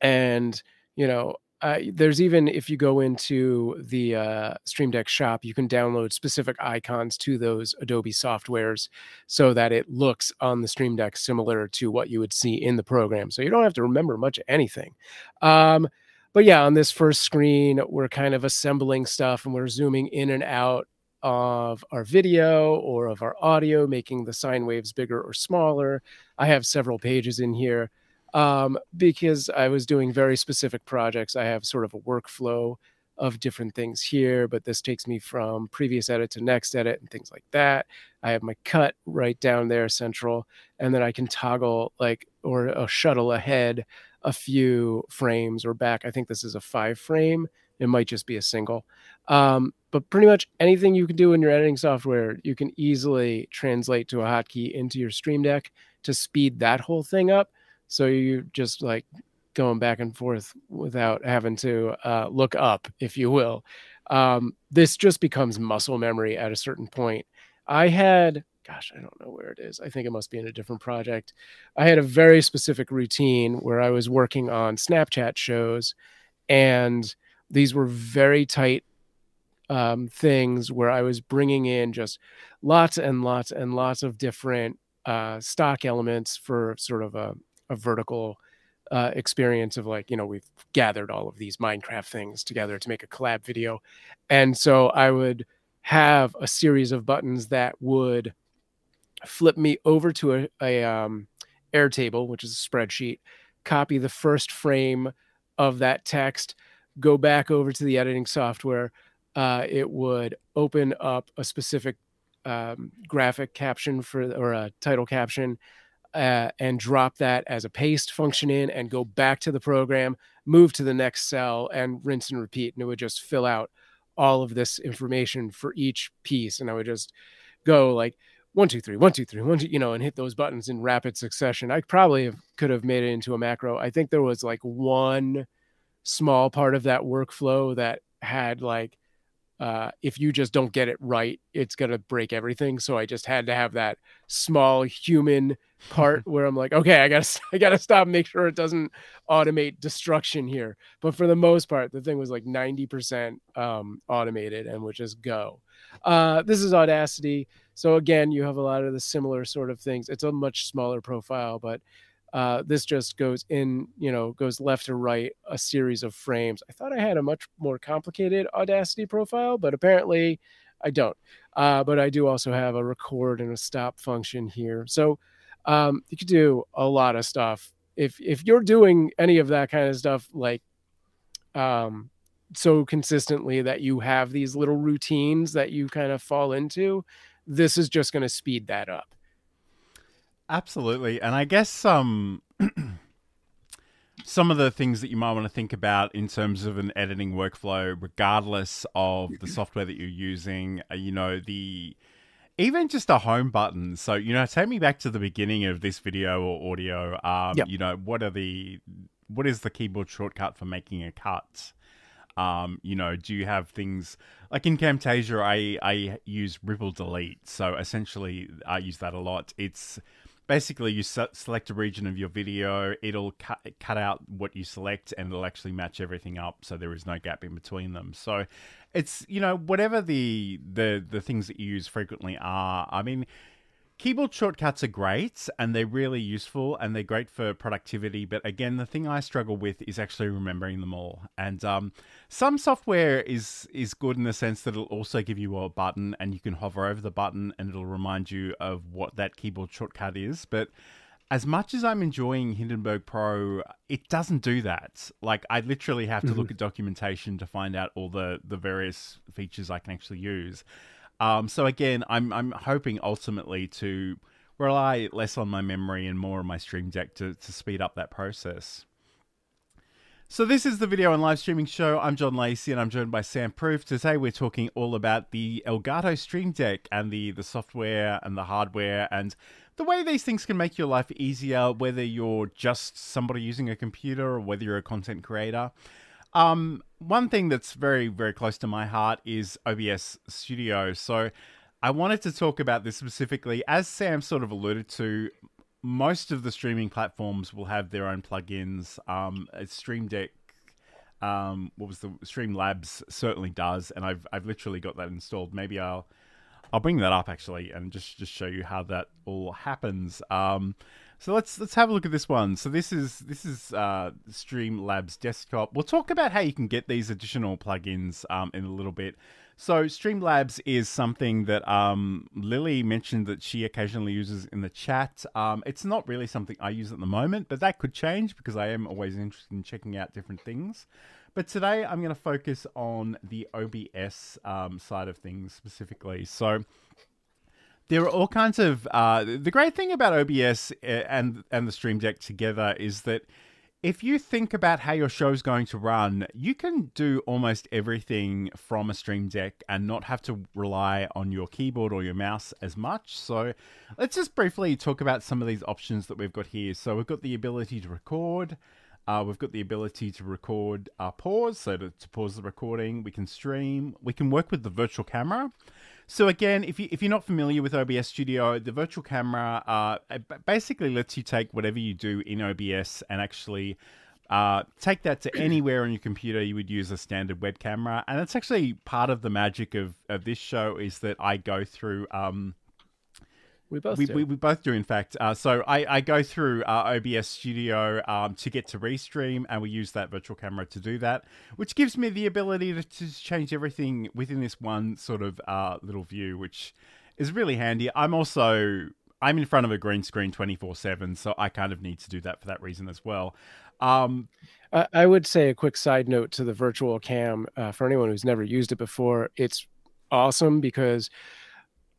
and you know, uh, there's even if you go into the uh, Stream Deck shop, you can download specific icons to those Adobe softwares so that it looks on the Stream Deck similar to what you would see in the program. So you don't have to remember much of anything. Um, but yeah, on this first screen, we're kind of assembling stuff and we're zooming in and out of our video or of our audio, making the sine waves bigger or smaller. I have several pages in here um, because I was doing very specific projects. I have sort of a workflow of different things here, but this takes me from previous edit to next edit and things like that. I have my cut right down there central, and then I can toggle like or a shuttle ahead a few frames or back. I think this is a five frame. It might just be a single. Um, but pretty much anything you can do in your editing software, you can easily translate to a hotkey into your Stream Deck to speed that whole thing up so you're just like going back and forth without having to uh, look up, if you will. Um, this just becomes muscle memory at a certain point. I had, gosh, I don't know where it is. I think it must be in a different project. I had a very specific routine where I was working on Snapchat shows, and these were very tight um, things where I was bringing in just lots and lots and lots of different uh, stock elements for sort of a a vertical uh, experience of like you know we've gathered all of these minecraft things together to make a collab video. And so i would have a series of buttons that would flip me over to a, a um, airtable which is a spreadsheet copy the first frame of that text go back over to the editing software uh, it would open up a specific um, graphic caption for or a title caption uh, and drop that as a paste function in and go back to the program, move to the next cell and rinse and repeat. And it would just fill out all of this information for each piece. And I would just go like one, two, three, one, two, three, one, two, you know, and hit those buttons in rapid succession. I probably have, could have made it into a macro. I think there was like one small part of that workflow that had like uh, if you just don't get it right, it's gonna break everything. So I just had to have that small human part where I'm like, okay, I gotta I gotta stop, make sure it doesn't automate destruction here. But for the most part, the thing was like 90% um, automated and would just go. Uh, this is Audacity. So again, you have a lot of the similar sort of things. It's a much smaller profile, but uh, this just goes in, you know, goes left to right a series of frames. I thought I had a much more complicated Audacity profile, but apparently I don't. Uh, but I do also have a record and a stop function here. So um, you could do a lot of stuff. If if you're doing any of that kind of stuff, like um, so consistently that you have these little routines that you kind of fall into, this is just going to speed that up. Absolutely. And I guess um some of the things that you might want to think about in terms of an editing workflow, regardless of the software that you're using, uh, you know, the even just a home button. So, you know, take me back to the beginning of this video or audio. Um, yep. you know, what are the what is the keyboard shortcut for making a cut? Um, you know, do you have things like in Camtasia? I I use Ripple Delete, so essentially I use that a lot. It's basically you select a region of your video. It'll cut, cut out what you select and it'll actually match everything up so there is no gap in between them. So it's you know whatever the the the things that you use frequently are i mean keyboard shortcuts are great and they're really useful and they're great for productivity. But again, the thing I struggle with is actually remembering them all. And um, some software is is good in the sense that it'll also give you a button and you can hover over the button and it'll remind you of what that keyboard shortcut is. But as much as I'm enjoying Hindenburg Pro, it doesn't do that. Like I literally have to mm-hmm. look at documentation to find out all the the various features I can actually use. Um, so again, I'm I'm hoping ultimately to rely less on my memory and more on my Stream Deck to, to speed up that process. So this is the video and live streaming show. I'm John Lacey and I'm joined by Sam Proof. Today we're talking all about the Elgato Stream Deck and the, the software and the hardware and the way these things can make your life easier, whether you're just somebody using a computer or whether you're a content creator. Um, one thing that's very, very close to my heart is OBS Studio. So I wanted to talk about this specifically. As Sam sort of alluded to, most of the streaming platforms will have their own plugins. Um, Stream Deck, um, what was the Streamlabs certainly does, and I've I've literally got that installed. Maybe I'll I'll bring that up actually and just just show you how that all happens. Um, so let's let's have a look at this one. So this is this is uh, Streamlabs desktop. We'll talk about how you can get these additional plugins um, in a little bit. So Streamlabs is something that um, Lily mentioned that she occasionally uses in the chat. Um, it's not really something I use at the moment, but that could change because I am always interested in checking out different things. But today I'm going to focus on the OBS um, side of things specifically. So there are all kinds of uh, the great thing about OBS uh, and and the Stream Deck together is that if you think about how your show is going to run, you can do almost everything from a Stream Deck and not have to rely on your keyboard or your mouse as much. So, let's just briefly talk about some of these options that we've got here. So, we've got the ability to record. Uh, we've got the ability to record uh, pause, so to, to pause the recording. We can stream. We can work with the virtual camera. So again, if you if you're not familiar with OBS Studio, the virtual camera uh, basically lets you take whatever you do in OBS and actually uh, take that to anywhere on your computer. You would use a standard web camera, and that's actually part of the magic of of this show is that I go through. Um, we both we, do. We, we both do, in fact. Uh, so I, I go through uh, OBS Studio um, to get to Restream, and we use that virtual camera to do that, which gives me the ability to, to change everything within this one sort of uh, little view, which is really handy. I'm also I'm in front of a green screen 24 seven, so I kind of need to do that for that reason as well. Um, I would say a quick side note to the virtual cam uh, for anyone who's never used it before. It's awesome because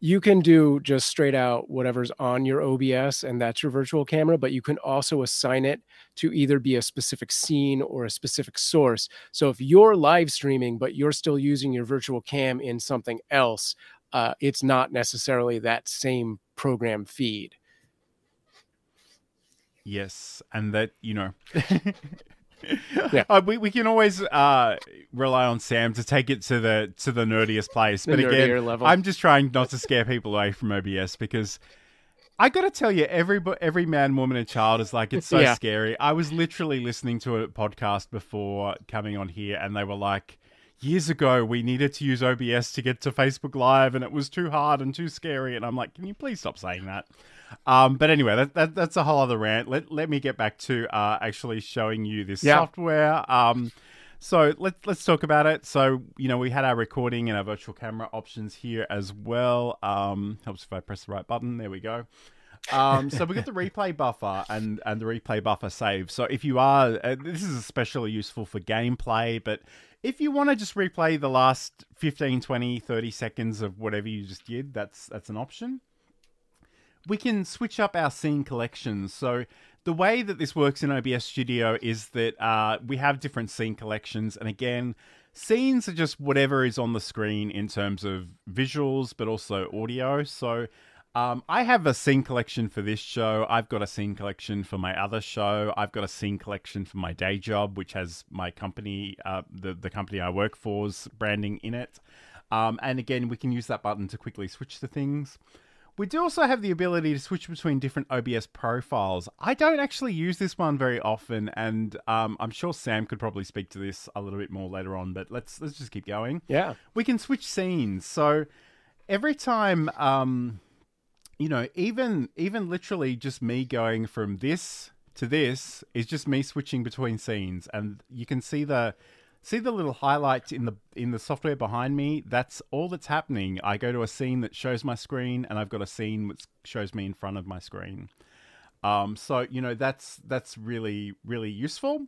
you can do just straight out whatever's on your OBS and that's your virtual camera, but you can also assign it to either be a specific scene or a specific source. So if you're live streaming, but you're still using your virtual cam in something else, uh, it's not necessarily that same program feed. Yes. And that, you know, yeah. Uh, we, we can always uh, rely on Sam to take it to the to the nerdiest place. The but again, level. I'm just trying not to scare people away from OBS because I got to tell you, every every man, woman, and child is like it's so yeah. scary. I was literally listening to a podcast before coming on here, and they were like, years ago we needed to use OBS to get to Facebook Live, and it was too hard and too scary. And I'm like, can you please stop saying that? Um, but anyway, that, that, that's a whole other rant. Let, let me get back to uh, actually showing you this software. Um, so let's let's talk about it. So you know we had our recording and our virtual camera options here as well. Um, helps if I press the right button. There we go. Um, so we got the replay buffer and and the replay buffer save. So if you are, uh, this is especially useful for gameplay, but if you want to just replay the last 15, 20, 30 seconds of whatever you just did, that's that's an option we can switch up our scene collections. So the way that this works in OBS Studio is that uh, we have different scene collections, and again, scenes are just whatever is on the screen in terms of visuals, but also audio. So um, I have a scene collection for this show. I've got a scene collection for my other show. I've got a scene collection for my day job, which has my company, uh, the the company I work for's branding in it. Um, and again, we can use that button to quickly switch to things. We do also have the ability to switch between different OBS profiles. I don't actually use this one very often, and um, I'm sure Sam could probably speak to this a little bit more later on. But let's let's just keep going. Yeah, we can switch scenes. So every time um, you know, even even literally just me going from this to this is just me switching between scenes, and you can see the see the little highlights in the in the software behind me. That's all that's happening. I go to a scene that shows my screen, and I've got a scene which shows me in front of my screen. Um, so you know that's that's really really useful.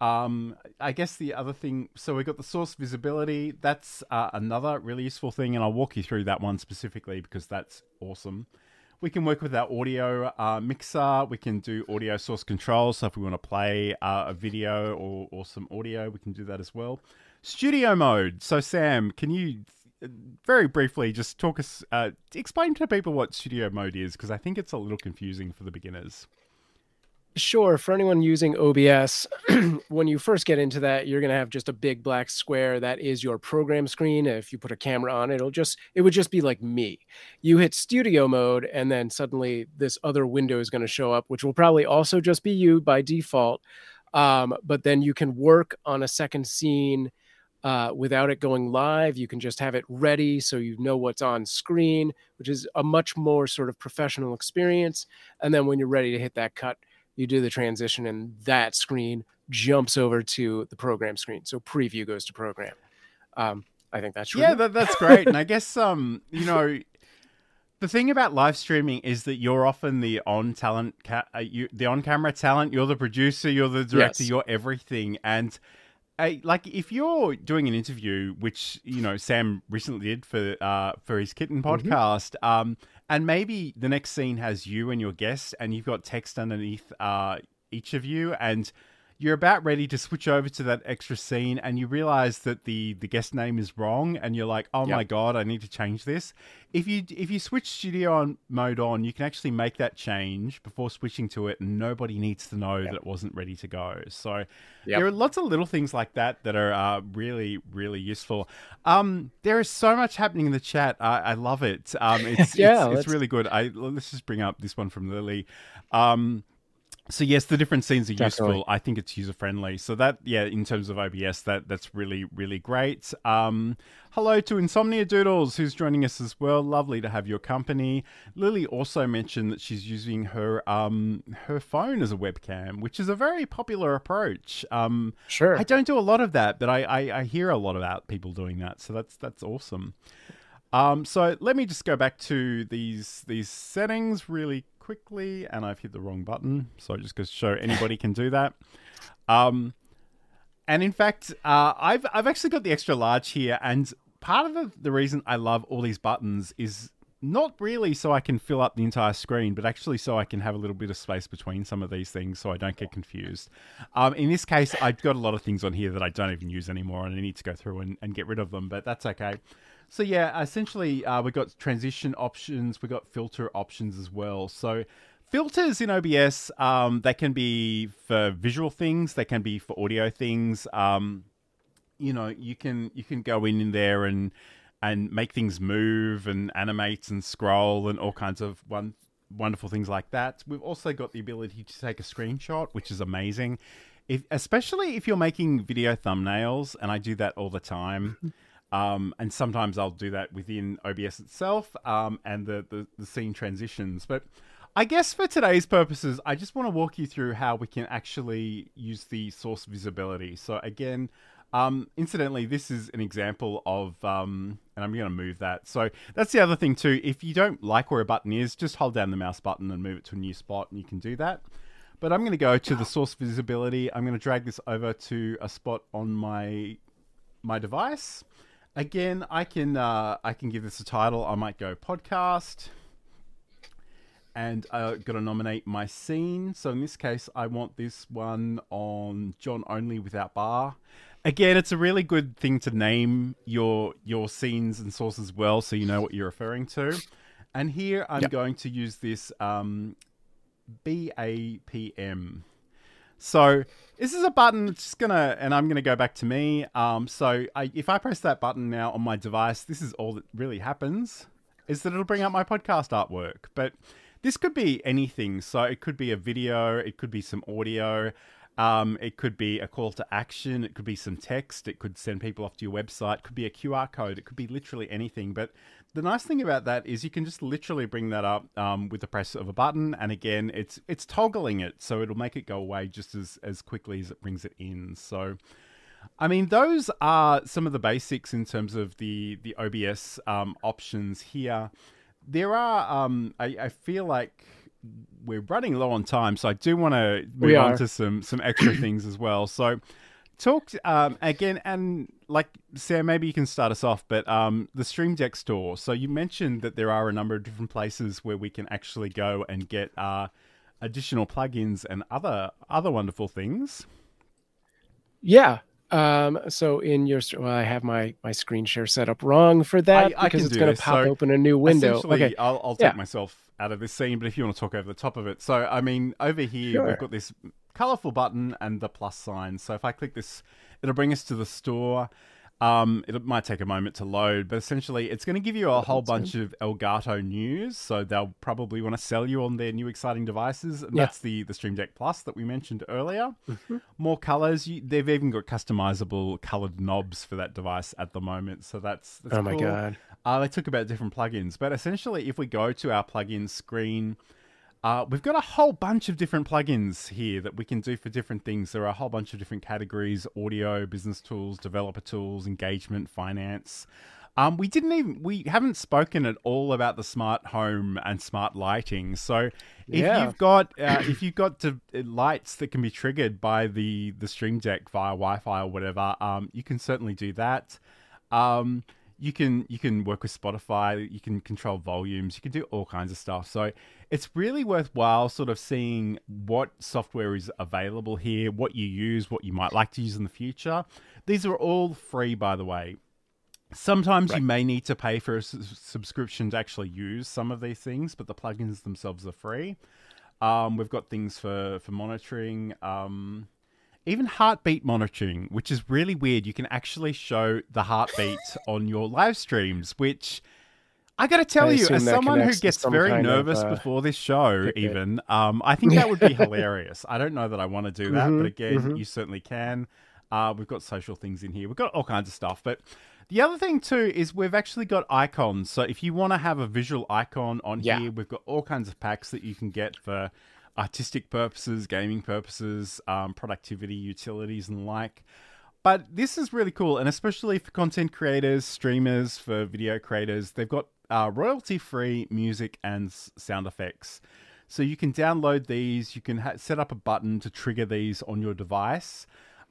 Um, I guess the other thing, so we got the source visibility. That's uh, another really useful thing, and I'll walk you through that one specifically because that's awesome. We can work with our audio uh, mixer. We can do audio source control. So if we want to play uh, a video or, or some audio, we can do that as well. Studio mode. So Sam, can you very briefly just talk us, uh, explain to people what studio mode is because I think it's a little confusing for the beginners. Sure. For anyone using OBS, when you first get into that, you're going to have just a big black square that is your program screen. If you put a camera on it, it'll just it would just be like me. You hit studio mode, and then suddenly this other window is going to show up, which will probably also just be you by default. Um, but then you can work on a second scene uh, without it going live. You can just have it ready so you know what's on screen, which is a much more sort of professional experience. And then when you're ready to hit that cut you do the transition and that screen jumps over to the program screen. So preview goes to program. Um, I think that's yeah, that, that's great. and I guess um, you know, the thing about live streaming is that you're often the on talent, ca- uh, you the on camera talent. You're the producer. You're the director. Yes. You're everything. And like if you're doing an interview, which you know Sam recently did for uh, for his kitten mm-hmm. podcast, mm-hmm. um, and maybe the next scene has you and your guest, and you've got text underneath uh, each of you, and you're about ready to switch over to that extra scene and you realize that the the guest name is wrong and you're like oh yep. my god i need to change this. If you if you switch studio on mode on you can actually make that change before switching to it and nobody needs to know yep. that it wasn't ready to go. So yep. there are lots of little things like that that are uh, really really useful. Um, there is so much happening in the chat. I, I love it. Um, it's, yeah, it's, it's, really good. I, let's just bring up this one from lily. Um, so yes, the different scenes are Definitely. useful. I think it's user friendly. So that yeah, in terms of OBS, that that's really really great. Um, hello to Insomnia Doodles, who's joining us as well. Lovely to have your company. Lily also mentioned that she's using her um her phone as a webcam, which is a very popular approach. Um, sure. I don't do a lot of that, but I, I I hear a lot about people doing that. So that's that's awesome. Um, so let me just go back to these these settings really quickly, and I've hit the wrong button. So just to show anybody can do that. Um, and in fact, uh, I've I've actually got the extra large here, and part of the, the reason I love all these buttons is not really so I can fill up the entire screen, but actually so I can have a little bit of space between some of these things so I don't get confused. Um, in this case, I've got a lot of things on here that I don't even use anymore and I need to go through and, and get rid of them, but that's okay. So yeah, essentially uh, we got transition options, We've got filter options as well. So filters in OBS, um, they can be for visual things, they can be for audio things. Um, you know, you can you can go in, in there and and make things move and animate and scroll and all kinds of one wonderful things like that. We've also got the ability to take a screenshot, which is amazing. If, especially if you're making video thumbnails, and I do that all the time. Um, and sometimes I'll do that within OBS itself um, and the, the, the scene transitions. But I guess for today's purposes, I just want to walk you through how we can actually use the source visibility. So again, um, incidentally, this is an example of, um, and I'm going to move that. So that's the other thing too. If you don't like where a button is, just hold down the mouse button and move it to a new spot, and you can do that. But I'm going to go to the source visibility. I'm going to drag this over to a spot on my my device. Again, I can uh, I can give this a title. I might go podcast, and I got to nominate my scene. So in this case, I want this one on John only without bar. Again, it's a really good thing to name your your scenes and sources well, so you know what you're referring to. And here I'm yep. going to use this um, BAPM. So this is a button that's just gonna, and I'm gonna go back to me. Um, so I, if I press that button now on my device, this is all that really happens, is that it'll bring up my podcast artwork. But this could be anything. So it could be a video, it could be some audio. Um, it could be a call to action. It could be some text. It could send people off to your website. It could be a QR code. It could be literally anything. But the nice thing about that is you can just literally bring that up um, with the press of a button, and again, it's it's toggling it, so it'll make it go away just as as quickly as it brings it in. So. I mean, those are some of the basics in terms of the the OBS um, options here. There are, um, I, I feel like we're running low on time, so I do want to move on to some some extra things as well. So, talk um, again, and like Sam, maybe you can start us off. But um, the Stream Deck store. So you mentioned that there are a number of different places where we can actually go and get uh, additional plugins and other other wonderful things. Yeah, um, so in your, well, I have my my screen share set up wrong for that I, because I it's going to pop so open a new window. Okay, I'll, I'll take yeah. myself out of this scene, but if you want to talk over the top of it, so I mean, over here sure. we've got this colorful button and the plus sign. So if I click this, it'll bring us to the store. Um, it might take a moment to load, but essentially, it's going to give you a whole bunch of Elgato news. So they'll probably want to sell you on their new exciting devices, and yeah. that's the the Stream Deck Plus that we mentioned earlier. Mm-hmm. More colors. You, they've even got customizable colored knobs for that device at the moment. So that's, that's oh my god. Uh, they talk about different plugins, but essentially, if we go to our plugin screen uh, we've got a whole bunch of different plugins here that we can do for different things. There are a whole bunch of different categories audio, business tools, developer tools, engagement, finance. Um, we didn't even we haven't spoken at all about the smart home and smart lighting. So if yeah. you've got uh, if you've got to, uh, lights that can be triggered by the the Stream Deck via Wi-Fi or whatever, um, you can certainly do that. Um, you can you can work with Spotify, you can control volumes, you can do all kinds of stuff. So it's really worthwhile sort of seeing what software is available here, what you use, what you might like to use in the future. These are all free, by the way. Sometimes right. you may need to pay for a subscription to actually use some of these things, but the plugins themselves are free. Um, we've got things for for monitoring. Um, even heartbeat monitoring, which is really weird. You can actually show the heartbeat on your live streams, which I got to tell I you, as someone who gets very nervous of, uh, before this show, even, um, I think that would be hilarious. I don't know that I want to do that, mm-hmm, but again, mm-hmm. you certainly can. Uh, we've got social things in here. We've got all kinds of stuff, but the other thing too is we've actually got icons. So if you want to have a visual icon on yeah. here, we've got all kinds of packs that you can get for artistic purposes, gaming purposes, um, productivity, utilities, and like. But this is really cool, and especially for content creators, streamers, for video creators, they've got uh, royalty free music and sound effects. So you can download these, you can ha- set up a button to trigger these on your device.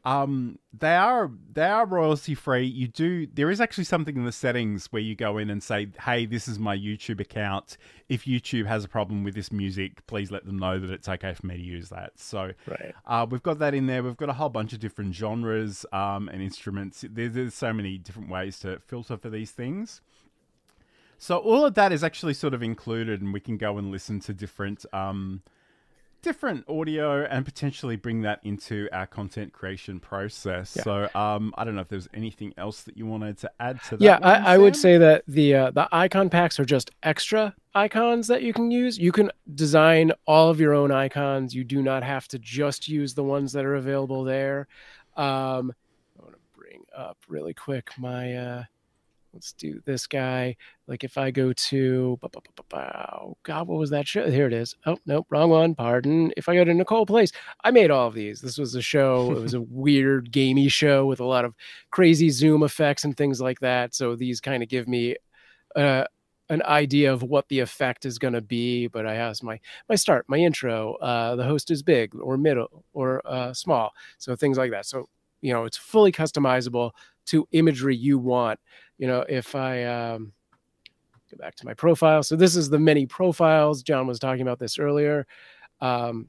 Um, they are they are royalty free. You do there is actually something in the settings where you go in and say, "Hey, this is my YouTube account. If YouTube has a problem with this music, please let them know that it's okay for me to use that." So right. uh, we've got that in there. We've got a whole bunch of different genres um, and instruments. There, there's so many different ways to filter for these things. So all of that is actually sort of included, and we can go and listen to different. Um, different audio and potentially bring that into our content creation process. Yeah. So um, I don't know if there's anything else that you wanted to add to that. Yeah, one, I, I, would say that the uh, the icon packs are just extra icons that you can use. You can design all of your own icons. You do not have to just use the ones that are available there. Um, I want to bring up really quick my. Uh, let's do this guy. Like if I go to, oh God, what was that show? Here it is. Oh, nope, wrong one. Pardon. If I go to Nicole Place, I made all of these. This was a show. it was a weird, gamey show with a lot of crazy zoom effects and things like that. So these kind of give me uh, an idea of what the effect is going to be. But I asked my my start, my intro. Uh, the host is big or middle or uh, small. So things like that. So you know, it's fully customizable to imagery you want you know, if I um, go back to my profile, so this is the many profiles. John was talking about this earlier. Um,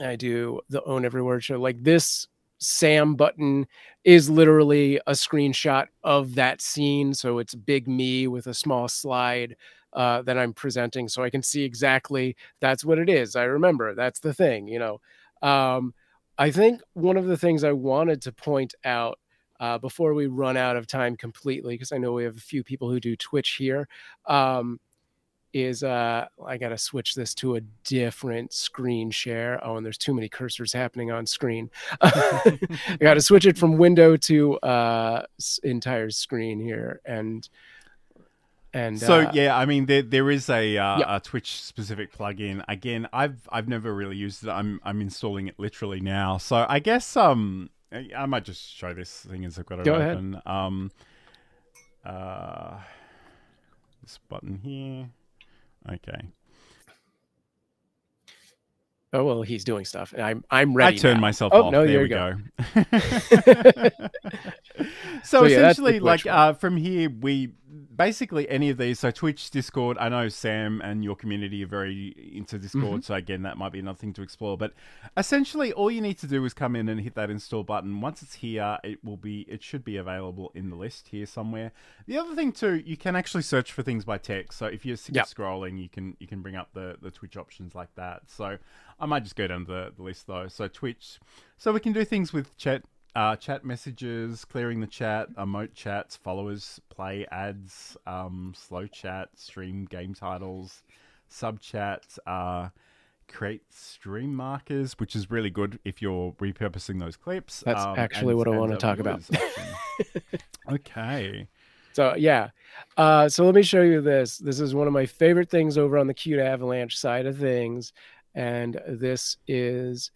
I do the Own Every Word show. Like this Sam button is literally a screenshot of that scene. So it's big me with a small slide uh, that I'm presenting. So I can see exactly that's what it is. I remember that's the thing, you know. Um, I think one of the things I wanted to point out uh, before we run out of time completely, because I know we have a few people who do Twitch here, um, is uh I gotta switch this to a different screen share. Oh, and there's too many cursors happening on screen. I gotta switch it from window to uh entire screen here and and so uh, yeah, I mean there there is a uh, Yeah. a Twitch specific plugin. Again, I've I've never really used it. I'm I'm installing it literally now. So I guess um I might just show this thing as I've got it Go ahead. Um uh this button here. Okay. oh well he's doing stuff. and I'm I'm ready. I turned now. myself Oh, off. no, there there we you go. so, So, yeah, essentially, like uh, from here, we basically any of these. So Twitch, Discord. I know Sam and your community are very into Discord. Mm-hmm. So again, that might be another thing to explore. But essentially, all you need to do is come in and hit that install button. Once it's here, it will be. It should be available in the list here somewhere. The other thing too, you can actually search for things by text. So if you're sick Yep. scrolling, you can you can bring up the the Twitch options like that. So I might just go down the, the list though. So Twitch, so we can do things with chat, uh, chat messages, clearing the chat, emote chats, followers, play ads, um, slow chat, stream game titles, sub chats, uh, create stream markers, which is really good if you're repurposing those clips. That's um, actually and- what I wanna talk about. okay. So yeah, uh, so let me show you this. This is one of my favorite things over on the Cute Avalanche side of things, and this is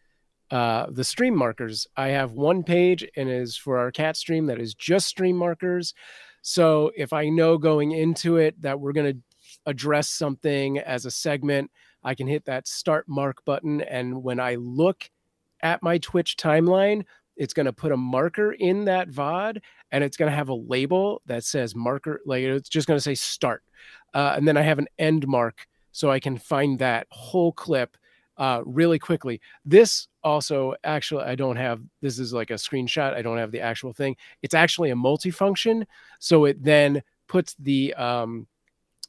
uh, the stream markers. I have one page and is for our cat stream that is just stream markers. So if I know going into it that we're going to address something as a segment, I can hit that start mark button, and when I look at my Twitch timeline, it's going to put a marker in that VOD and it's going to have a label that says marker like it's just going to say start uh, and then i have an end mark so i can find that whole clip uh, really quickly. This also actually i don't have this is like a screenshot i don't have the actual thing. It's actually a multifunction so it then puts the um,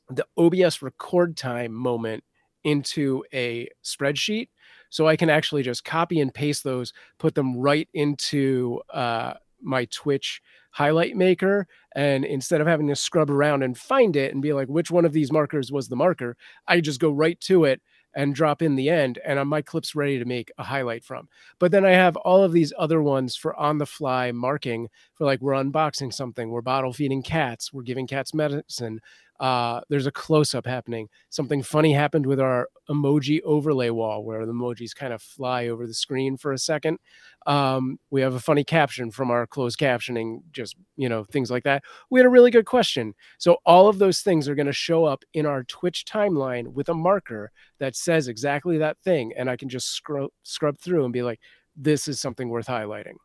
the obs record time moment into a spreadsheet. So i can actually just copy and paste those put them right into uh, my twitch highlight maker and instead of having to scrub around and find it and be like which one of these markers was the marker? I just go right to it and drop in the end and uh, my clip's ready to make a highlight from. But then i have all of these other ones for on the fly marking for like we're unboxing something we're bottle feeding cats we're giving cats medicine uh, there's a close up happening. Something funny happened with our emoji overlay wall where the emojis kind of fly over the screen for a second. Um, we have a funny caption from our closed captioning just you know things like that. We had a really good question. So all of those things are going to show up in our twitch timeline with a marker that says exactly that thing and i can just scrub scrub through and be like this is something worth highlighting.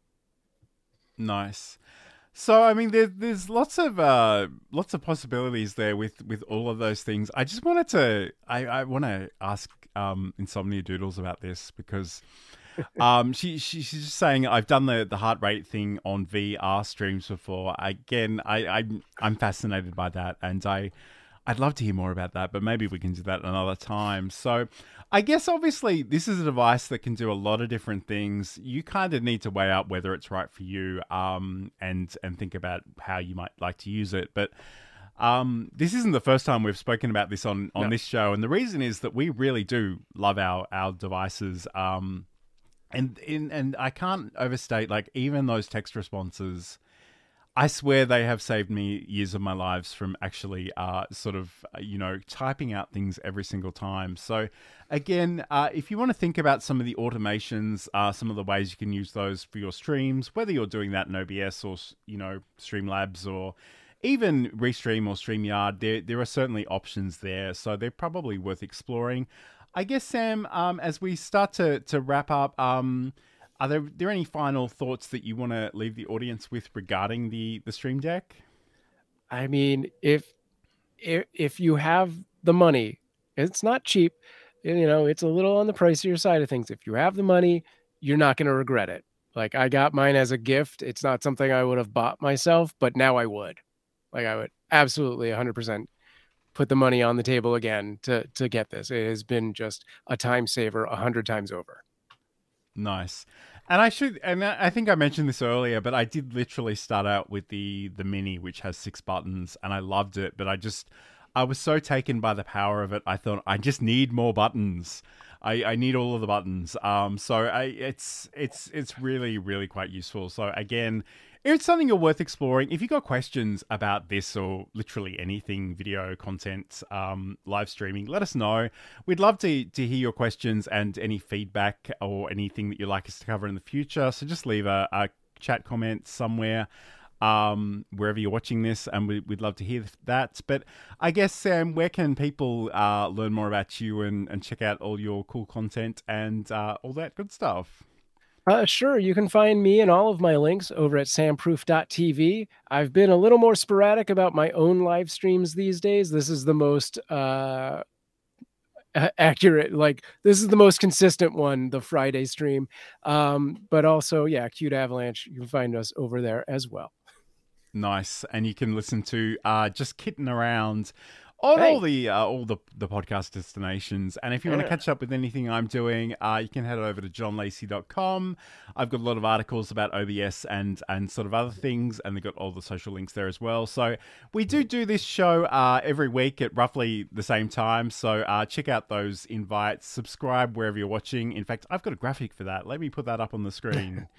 Nice. So I mean, there, there's lots of uh, lots of possibilities there with, with all of those things. I just wanted to I, I want to ask um, Insomnia Doodles about this because um, she, she she's just saying I've done the, the heart rate thing on VR streams before. Again, I I'm, I'm fascinated by that, and I I'd love to hear more about that, but maybe we can do that another time. So, I guess obviously this is a device that can do a lot of different things. You kind of need to weigh out whether it's right for you, um, and and think about how you might like to use it. But um, this isn't the first time we've spoken about this on on No. this show, and the reason is that we really do love our our devices. Um, and in and I can't overstate like even those text responses. I swear they have saved me years of my lives from actually uh, sort of, uh, you know, typing out things every single time. So, again, uh, if you want to think about some of the automations, uh, some of the ways you can use those for your streams, whether you're doing that in OBS or, you know, Streamlabs or even Restream or StreamYard, there, there are certainly options there. So, they're probably worth exploring. I guess, Sam, um, as we start to, to wrap up, um, are there, there any final thoughts that you want to leave the audience with regarding the, the Stream Deck? I mean, if if if you have the money, it's not cheap. You know, it's a little on the pricier side of things. If you have the money, you're not going to regret it. Like I got mine as a gift. It's not something I would have bought myself, but now I would. Like I would absolutely 100% put the money on the table again to to get this. It has been just a time saver a hundred times over. Nice. And I should, and I think I mentioned this earlier, but I did literally start out with the the mini, which has six buttons, and I loved it. But I just, I was so taken by the power of it. I thought I just need more buttons. I, I need all of the buttons. Um, so I, it's it's it's really really quite useful. So again, it's something you're worth exploring. If you've got questions about this or literally anything video content, um, live streaming, let us know. We'd love to, to hear your questions and any feedback or anything that you'd like us to cover in the future. So just leave a, a chat comment somewhere um, wherever you're watching this, and we, would love to hear that. But I guess, Sam, where can people uh, learn more about you and, and check out all your cool content and uh, all that good stuff? Uh, sure, you can find me and all of my links over at samproof.tv. I've been a little more sporadic about my own live streams these days. This is the most uh, accurate, like, this is the most consistent one, the Friday stream. Um, but also, yeah, Cute Avalanche, you can find us over there as well. Nice. And you can listen to uh, Just Kitten Around on hey. all the uh, all the the podcast destinations. And if you yeah. want to catch up with anything I'm doing, uh, you can head over to johnlacey.com. I've got a lot of articles about OBS and and sort of other things, and they've got all the social links there as well. So we do do this show uh, every week at roughly the same time. So uh, check out those invites, subscribe wherever you're watching. In fact, I've got a graphic for that. Let me put that up on the screen.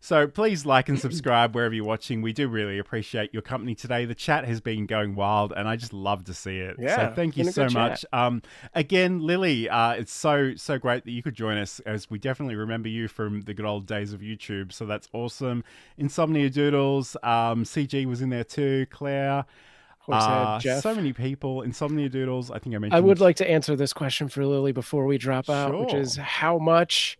So please like and subscribe wherever you're watching. We do really appreciate your company today. The chat has been going wild, and I just love to see it. Yeah, so thank you so much. Um, again, Lily, uh, it's so so great that you could join us, as we definitely remember you from the good old days of YouTube. So that's awesome. Insomnia Doodles, um, CG was in there too. Claire. Uh, so many people. Insomnia Doodles. I think I mentioned. I would like to answer this question for Lily before we drop out, sure. which is how much.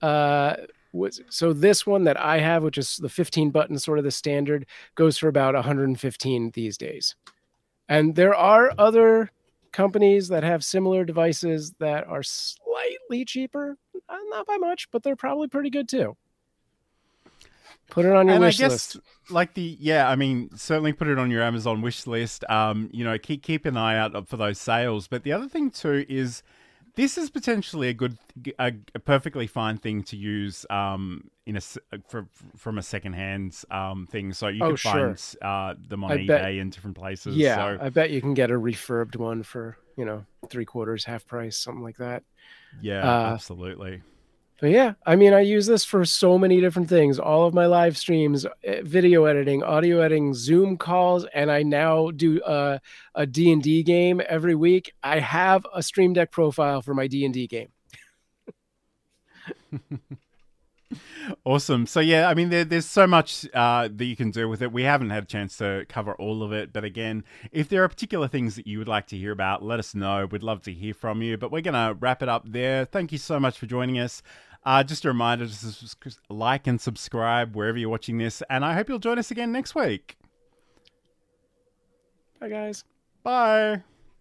Uh, was so this one that I have, which is the 15 button, sort of the standard, goes for about 115 these days. And there are other companies that have similar devices that are slightly cheaper, not by much, but they're probably pretty good too. Put it on your and wish I guess, list. Like the yeah, I mean, certainly put it on your Amazon wish list. Um, you know, keep keep an eye out for those sales. But the other thing too is this is potentially a good, a, a perfectly fine thing to use um, in a for, from a secondhand um, thing. So you oh, can sure. find uh, them on I eBay bet, in different places. Yeah, so. I bet you can get a refurbed one for you know three quarters, half price, something like that. Yeah, uh, absolutely. Yeah, I mean, I use this for so many different things. All of my live streams, eh, video editing, audio editing, Zoom calls, and I now do a, a D&D game every week. I have a Stream Deck profile for my D&D game. awesome. So yeah, I mean, there, there's so much uh, that you can do with it. We haven't had a chance to cover all of it, but again, if there are particular things that you would like to hear about, let us know. We'd love to hear from you. But we're gonna wrap it up there. Thank you so much for joining us. Uh, just a reminder to like and subscribe wherever you're watching this, and I hope you'll join us again next week. Bye, guys. Bye.